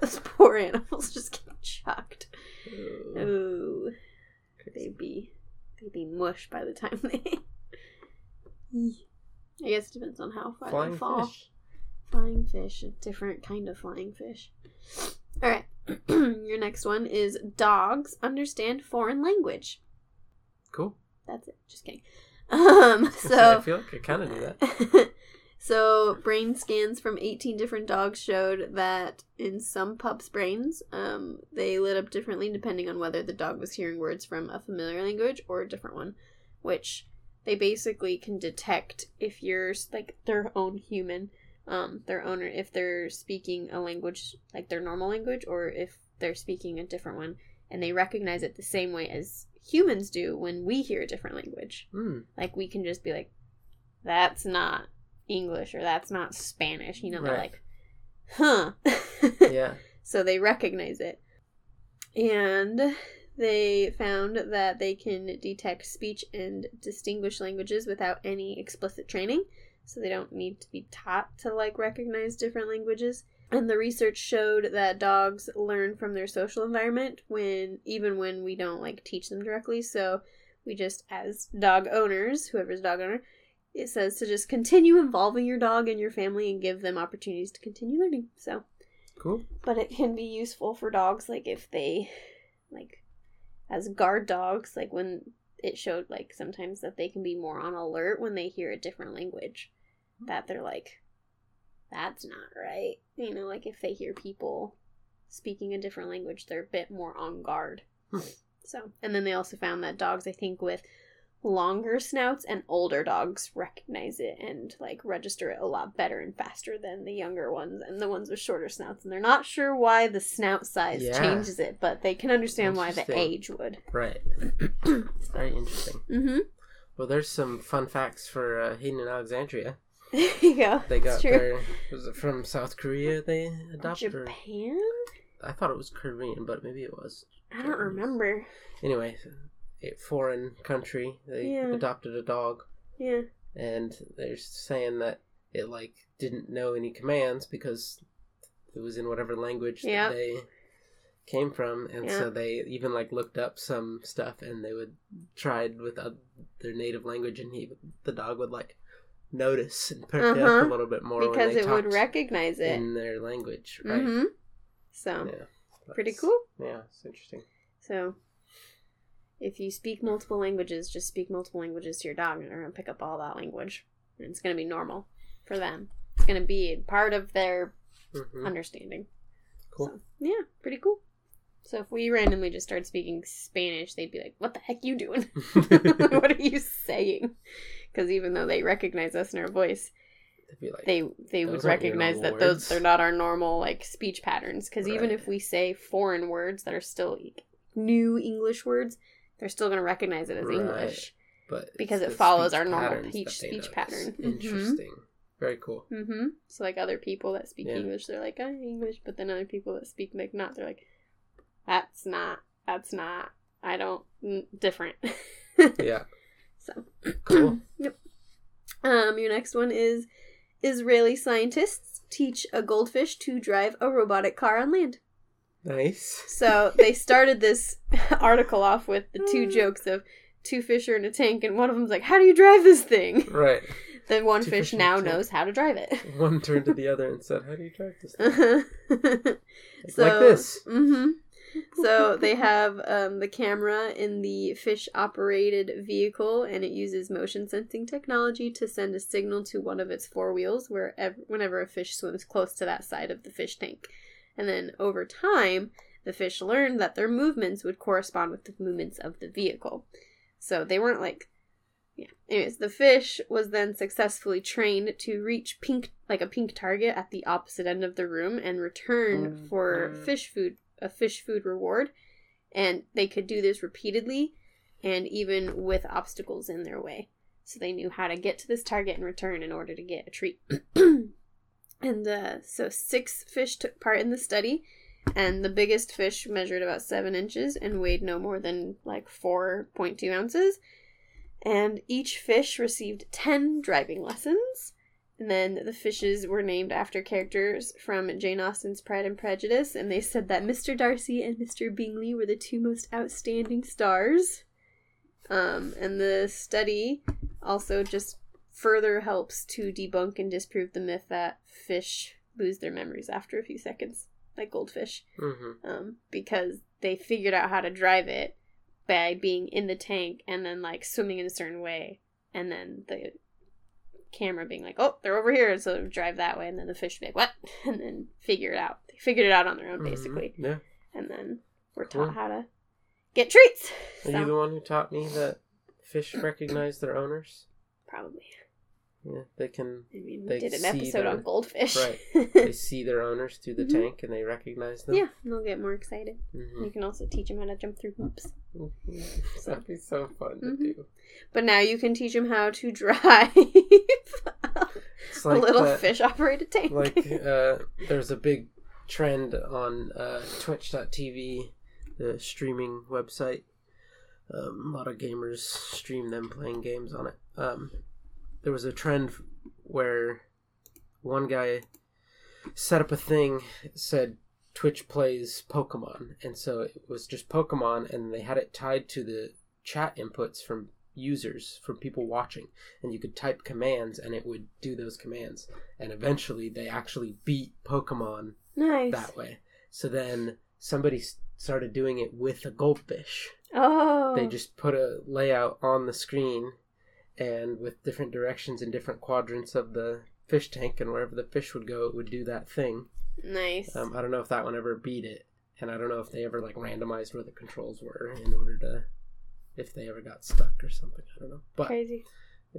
Those poor animals just get chucked. Ooh, they'd be they'd be mush by the time they. I guess it depends on how far Flying they fall. fish. Flying fish, a different kind of flying fish. All right, your next one is dogs understand foreign language. Cool. That's it. Just kidding. Um, so I feel like I kind of knew that. So brain scans from 18 different dogs showed that in some pups' brains, um, they lit up differently depending on whether the dog was hearing words from a familiar language or a different one, which they basically can detect if you're like their own human, um, their owner, if they're speaking a language like their normal language or if they're speaking a different one, and they recognize it the same way as humans do when we hear a different language. Hmm. Like we can just be like, that's not English or that's not Spanish. You know, they're like, huh. Yeah. so they recognize it. And they found that they can detect speech and distinguish languages without any explicit training. So they don't need to be taught to like recognize different languages. And the research showed that dogs learn from their social environment when even when we don't like teach them directly. So we just as dog owners, whoever's dog owner, it says to just continue involving your dog and your family and give them opportunities to continue learning. So Cool. but it can be useful for dogs like if they like as guard dogs like when it showed like sometimes that they can be more on alert when they hear a different language that they're like that's not right you know like if they hear people speaking a different language they're a bit more on guard so and then they also found that dogs i think with longer snouts and older dogs recognize it and like register it a lot better and faster than the younger ones and the ones with shorter snouts and they're not sure why the snout size Yeah. changes it but they can understand why the age would Right. Very interesting. mm-hmm Well, there's some fun facts for uh, Hayden and Alexandria. there you go They got their was it from South Korea? They adopted. Or, japan I thought it was Korean, but maybe it was. i don't remember Anyway, a foreign country. They Yeah. adopted a dog, yeah and they're saying that it like didn't know any commands because it was in whatever language Yeah. that they came from, and Yeah. so they even like looked up some stuff, and they would tried with uh, their native language, and he the dog would like notice and pick Uh-huh. a little bit more because it would recognize it in their language, right? mm-hmm so Yeah, pretty cool Yeah, it's interesting. So, if you speak multiple languages, just speak multiple languages to your dog, and they're gonna pick up all that language, and it's gonna be normal for them. It's gonna be part of their hmm understanding. Cool. So, yeah, pretty cool. So if we randomly just start speaking Spanish, they'd be like, "What the heck you doing? what are you saying?" Because even though they recognize us in our voice, like, they they would Those recognize that those words. they're not our normal like speech patterns because even if we say foreign words that are still new english words they're still going to recognize it as Right. english but because it follows our normal patterns speech- that they speech notice. pattern. Mhm. Interesting. Very cool. mm-hmm so like other people that speak Yeah. english they're like oh english but then other people that speak like not they're like that's not that's not i don't mm, different Yeah. so Cool. yep um your next one is israeli scientists teach a goldfish to drive a robotic car on land nice. So they started this article off with the two jokes of two fish are in a tank, and one of them's like, "How do you drive this thing?" Right. Then one Two fish fish now knows how to drive it. One turned to the other and said, "How do you drive this?" thing?" Like, like this. hmm So they have um, the camera in the fish operated vehicle, and it uses motion sensing technology to send a signal to one of its four wheels wherever, whenever a fish swims close to that side of the fish tank. And then over time, the fish learned that their movements would correspond with the movements of the vehicle. So they weren't like. Yeah. Anyways, the fish was then successfully trained to reach pink, like a pink target at the opposite end of the room and return Mm, for fish food, a fish food reward. And they could do this repeatedly and even with obstacles in their way. So they knew how to get to this target and return in order to get a treat. and uh, so six fish took part in the study, and the biggest fish measured about seven inches and weighed no more than like 4.2 ounces. And each fish received 10 driving lessons. And then the fishes were named after characters from Jane Austen's Pride and Prejudice, and they said that Mr. Darcy and Mr. Bingley were the two most outstanding stars. Um, and the study also just further helps to debunk and disprove the myth that fish lose their memories after a few seconds, like goldfish, Mm-hmm. um, because they figured out how to drive it by being in the tank and then like swimming in a certain way, and then the camera being like, "Oh, they're over here," so drive that way, and then the fish be like, "What?" and then figure it out. They figured it out on their own, basically, Yeah. and then we're Cool. taught how to get treats. Are So- you the one who taught me that fish recognize their owners? Probably. Yeah, they can. I mean, They did an episode their- on goldfish. Right. They see their owners through the Mhm. tank and they recognize them. yeah, and they'll get more excited. Mhm. You can also teach them how to jump through hoops. Mhm. That'd be so fun to do. But now you can teach them how to drive It's a like little that- fish operated tank. like uh, there's a big trend on uh, twitch.tv the streaming website um, a lot of gamers stream them playing games on it um, there was a trend where one guy set up a thing said twitch plays pokemon. And so it was just pokemon and they had it tied to the chat inputs from users from people watching. And you could type commands and it would do those commands. And eventually they actually beat pokemon Nice. that way. So then somebody started doing it with a goldfish. Oh. they just put a layout on the screen and with different directions and different quadrants of the fish tank and wherever the fish would go it would do that thing nice. um, i don't know if that one ever beat it and i don't know if they ever like randomized where the controls were in order to if they ever got stuck or something i don't know but Crazy.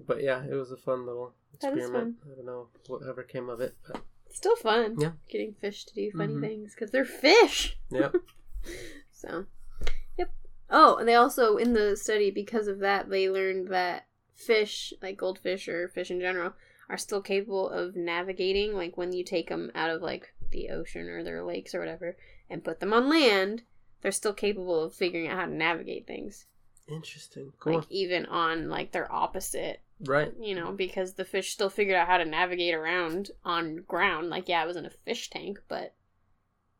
but yeah it was a fun little experiment i don't know whatever came of it but Still fun. Yeah. Getting fish to do funny Mhm. things because they're fish. Yep. So, yep. Oh, and they also in the study because of that they learned that fish, like goldfish or fish in general, are still capable of navigating. Like when you take them out of like the ocean or their lakes or whatever and put them on land, they're still capable of figuring out how to navigate things. interesting cool Like even on like their opposite right you know, because the fish still figured out how to navigate around on ground. Like, yeah, it was in a fish tank, but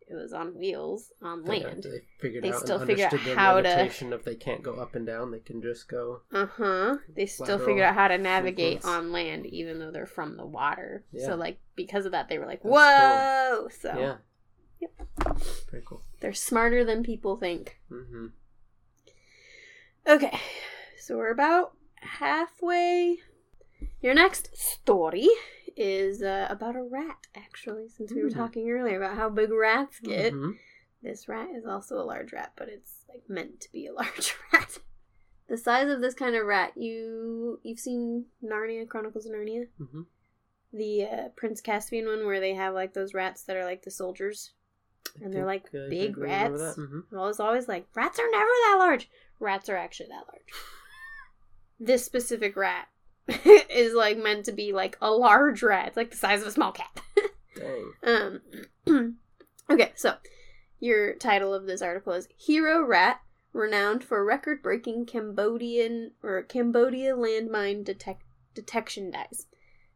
it was on wheels on land. they figured They out still figure out how to- of they can't go up and down they can just go Uh huh. They still figured out how to navigate movements. on land, even though they're from the water. Yeah. So, like, because of that, they were like, "Whoa!" So yeah Yep. very cool they're smarter than people think. mm-hmm. Okay, so we're about halfway. Your next story is uh, about a rat, actually, since we were Hmm. talking earlier about how big rats get. hmm This rat is also a large rat, but it's like meant to be a large rat. The size of this kind of rat, you you've seen Narnia Chronicles of Narnia, hmm the uh, Prince Caspian one, where they have like those rats that are like the soldiers, and they're like big rats. hmm Well, it's always like rats are never that large. Rats are actually that large. This specific rat is like meant to be like a large rat. It's like the size of a small cat. Dang. Um, okay, so your title of this article is Hero Rat, renowned for record breaking Cambodian or Cambodia landmine detect- detection dies.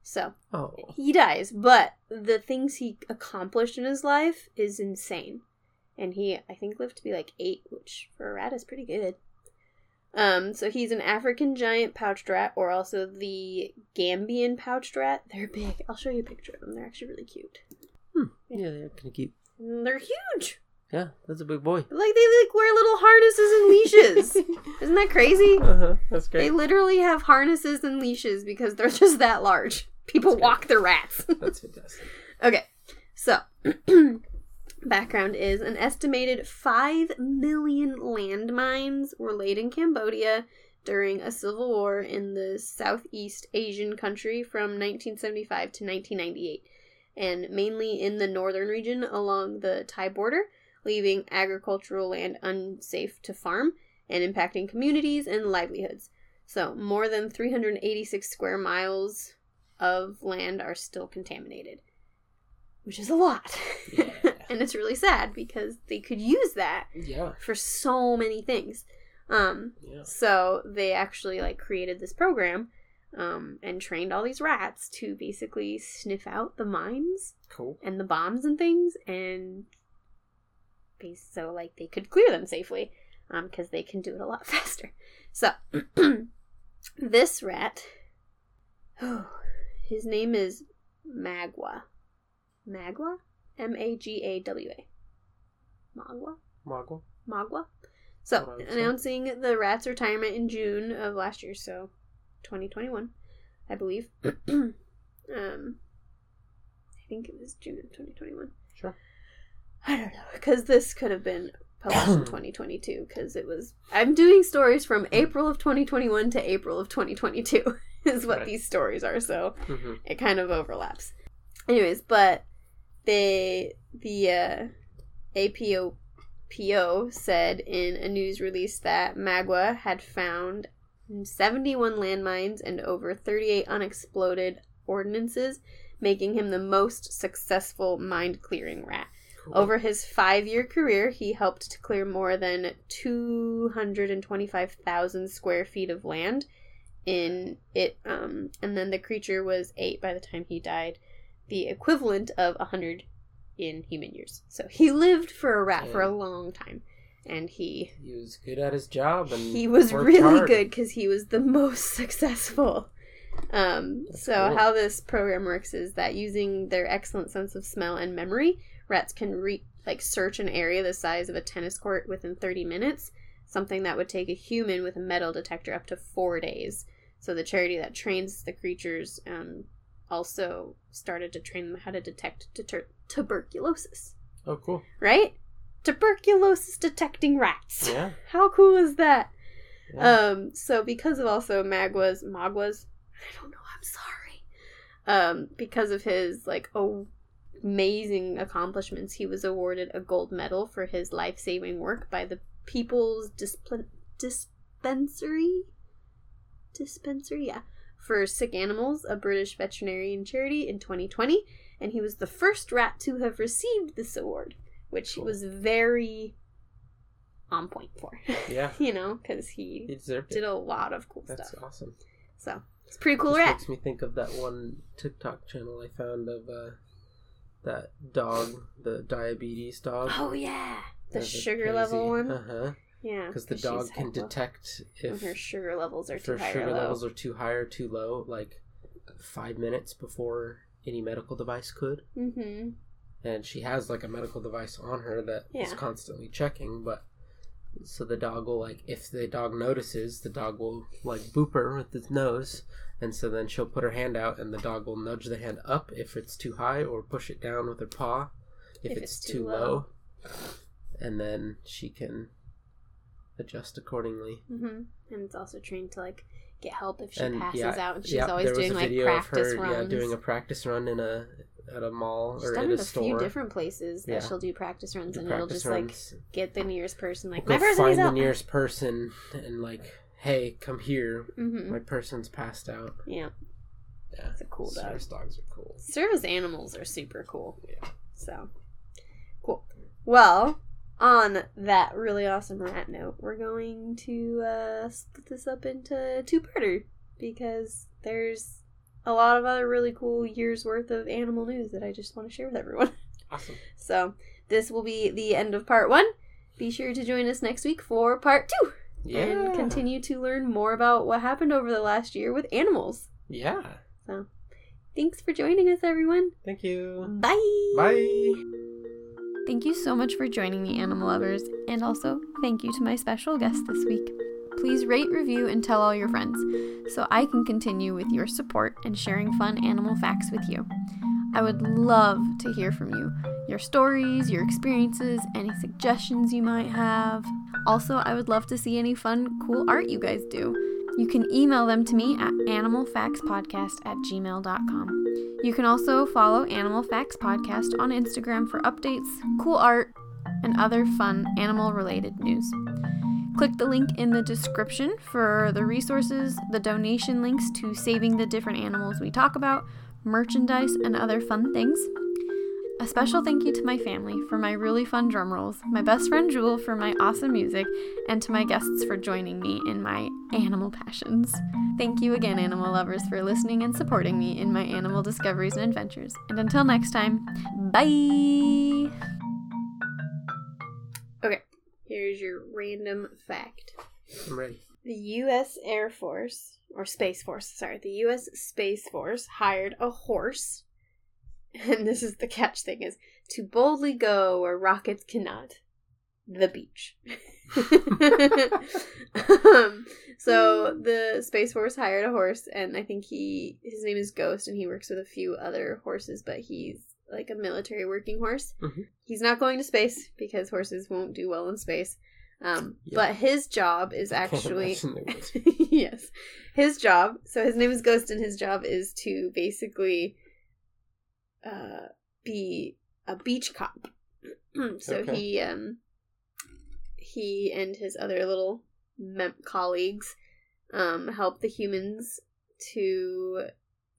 So Oh, he dies, but the things he accomplished in his life is insane. And he, I think, lived to be like eight, which for a rat is pretty good. Um, so he's an African giant pouched rat, or also the Gambian pouched rat. They're big. I'll show you a picture of them. They're actually really cute. yeah, they're gonna keep. And they're huge. Yeah, that's a big boy. Like they like wear little harnesses and leashes. Isn't that crazy? Uh huh. That's great. They literally have harnesses and leashes because they're just that large. People That's walk their rats. That's fantastic. Okay, so background is an estimated 5 million landmines were laid in Cambodia during a civil war in the Southeast Asian country from 1975 to 1998, and mainly in the northern region along the Thai border, leaving agricultural land unsafe to farm and impacting communities and livelihoods. So, more than 386 square miles of land are still contaminated which is a lot. Yeah. and it's really sad because they could use that Yeah. for so many things. Um, Yeah. so they actually like created this program um, and trained all these rats to basically sniff out the mines Cool. and the bombs and things, and so like they could clear them safely because they can do it a lot faster. So this rat, oh, his name is Magua. Magua, M A G A W A. Magua. Mogul. Magua. So, announcing the rat's retirement in June of last year, so 2021, I believe. um, I think it was June of 2021. Sure. I don't know, because this could have been published in 2022, because it was. I'm doing stories from April of 2021 to April of 2022, is what Right. these stories are, so hmm it kind of overlaps. Anyways, but they the uh, APOPO said in a news release that Magua had found 71 landmines and over 38 unexploded ordinances, making him the most successful mine clearing rat. Cool. Over his five year career, he helped to clear more than 225,000 square feet of land in it. Um, and then the creature was eight by the time he died, the equivalent of a 100 in human years. So he lived for a rat for a long time. and he He was good at his job, and he was really hard. good because he was the most successful. Um, so cool. how this program works is that using their excellent sense of smell and memory, rats can re- like search an area the size of a tennis court within 30 minutes, something that would take a human with a metal detector up to four days. So the charity that trains the creatures um, also started to train them how to detect deter- tuberculosis. Oh, cool. Right? Tuberculosis detecting rats. Yeah. How cool is that? yeah. Um, so because of also Magwa's Magwa's, I don't know, I'm sorry. Um, because of his like oh, amazing accomplishments, he was awarded a gold medal for his life saving work by the People's Displ- Dispensary. Dispensary, yeah, for sick animals, a British veterinarian charity in 2020, and he was the first rat to have received this award, which he was very on point for. yeah. you know, because he He deserved did it. a lot of cool That's stuff. awesome. So it's a pretty cool This rat. makes me think of that one TikTok channel I found of uh, that dog, the diabetes dog. Oh yeah, the That's sugar level one. Uh huh. Yeah, Because the dog can detect if her sugar levels are if too her high sugar or low. levels are too high or too low, like five minutes before any medical device could. mm-hmm. And she has like a medical device on her that is Yeah. constantly checking, but so the dog will like if the dog notices, the dog will like boop her with its nose, and so then she'll put her hand out, and the dog will nudge the hand up if it's too high, or push it down with her paw if, If it's, it's too too low. low. and then she can adjust accordingly. Mm-hmm. And it's also trained to like get help if she and passes yeah, out, and she's yeah, always doing a like practice of her, runs. Yeah, doing a practice run in a at a mall She's or it a a store. few different places that she'll do practice runs, Do and it'll practice just like get the nearest person, like Go my find needs the nearest person and like, hey, come here. Mm-hmm. My person's passed out. Yeah, Yeah, it's a cool dog. service dogs are cool. Service animals are super cool. Yeah. So cool. Well, on that really awesome rat note, we're going to uh, split this up into two parter because there's a lot of other really cool years worth of animal news that I just want to share with everyone. Awesome. So this will be the end of part one. Be sure to join us next week for part two Yeah. and continue to learn more about what happened over the last year with animals. Yeah. So thanks for joining us, everyone. Thank you. Bye. Bye. Thank you so much for joining me, animal lovers, and also thank you to my special guest this week. Please rate, review, and tell all your friends so I can continue with your support and sharing fun animal facts with you. I would love to hear from you your stories, your experiences, any suggestions you might have. Also, I would love to see any fun, cool art you guys do. You can email them to me at animalfactspodcast at gmail.com. You can also follow Animal Facts Podcast on Instagram for updates, cool art, and other fun animal related news. Click the link in the description for the resources, the donation links to saving the different animals we talk about, merchandise, and other fun things. A special thank you to my family for my really fun drum rolls, my best friend Jewel for my awesome music, and to my guests for joining me in my animal passions. Thank you again, animal lovers, for listening and supporting me in my animal discoveries and adventures. And until next time, bye! Okay, here's your random fact. I'm ready. The U.S. Air Force, or Space Force, sorry, the U.S. Space Force hired a horse, and this is the catch thing is to boldly go where rockets cannot, the beach. um, so the Space Force hired a horse, and I think he his name is Ghost, and he works with a few other horses, but he's like a military working horse. Mhm. He's not going to space because horses won't do well in space. Um, Yeah. But his job is actually imagine they would. yes, his job. So his name is Ghost, and his job is to basically uh, be a beach cop. so Okay. he um he and his other little mem- colleagues um help the humans to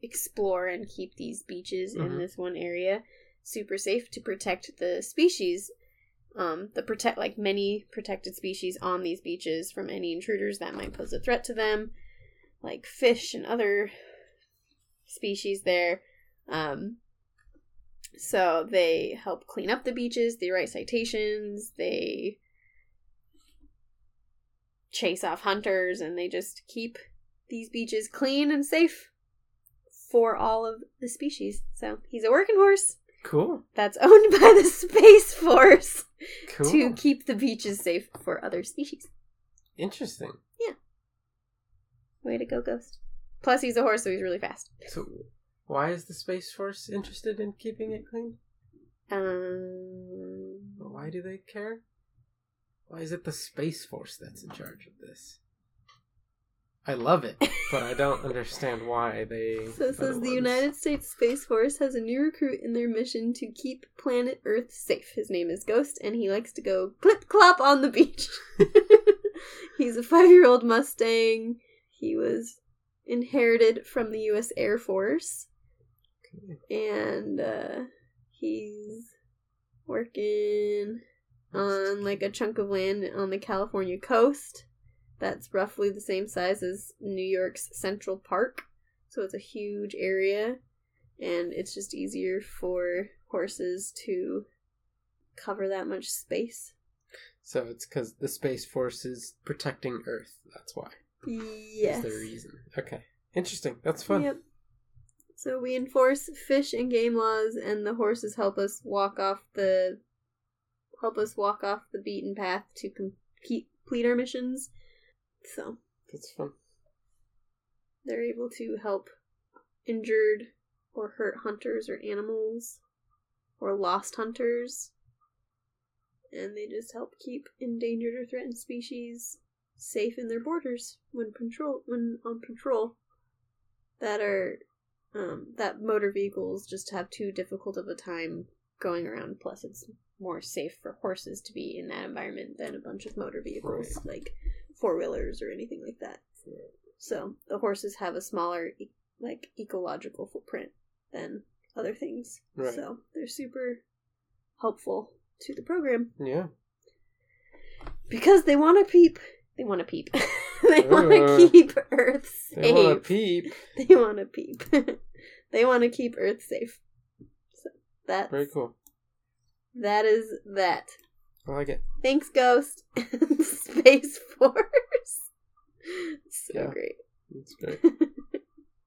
explore and keep these beaches in Mhm. this one area super safe to protect the species um the protect like many protected species on these beaches from any intruders that might pose a threat to them like fish and other species there um so they help clean up the beaches they write citations they chase off hunters and they just keep these beaches clean and safe for all of the species. So he's a working horse Cool. that's owned by the Space Force Cool. to keep the beaches safe for other species. Interesting. Yeah. Way to go, Ghost. Plus, he's a horse, so he's really fast. So, why is the Space Force interested in keeping it clean? Um, Why do they care? Why is it the Space Force that's in charge of this? I love it, but I don't understand why they. so it says the United States Space Force has a new recruit in their mission to keep planet Earth safe. His name is Ghost, and he likes to go clip clop on the beach. he's a five year old Mustang. He was inherited from the U.S. Air Force. And uh, he's working on like a chunk of land on the California coast that's roughly the same size as New York's Central Park. So it's a huge area and it's just easier for horses to cover that much space. So it's because the Space Force is protecting Earth. That's why. Yes. The reason. Okay. Interesting. That's fun. Yep. So we enforce fish and game laws, and the horses help us walk off the help us walk off the beaten path to complete our missions. So That's fun. they're able to help injured or hurt hunters or animals or lost hunters, and they just help keep endangered or threatened species safe in their borders when patrol when on patrol. That are um, that motor vehicles just have too difficult of a time going around. Plus, it's more safe for horses to be in that environment than a bunch of motor vehicles like four wheelers or anything like that. So the horses have a smaller, e- like ecological footprint than other things. Right. So they're super helpful to the program Yeah. because they want to peep. They want to peep. they want to keep Earth safe. They want to peep. They want to peep. they want to keep Earth safe. So that's Very cool. that is that. I like it. Thanks, Ghost. Space Force. So Yeah. great. That's great.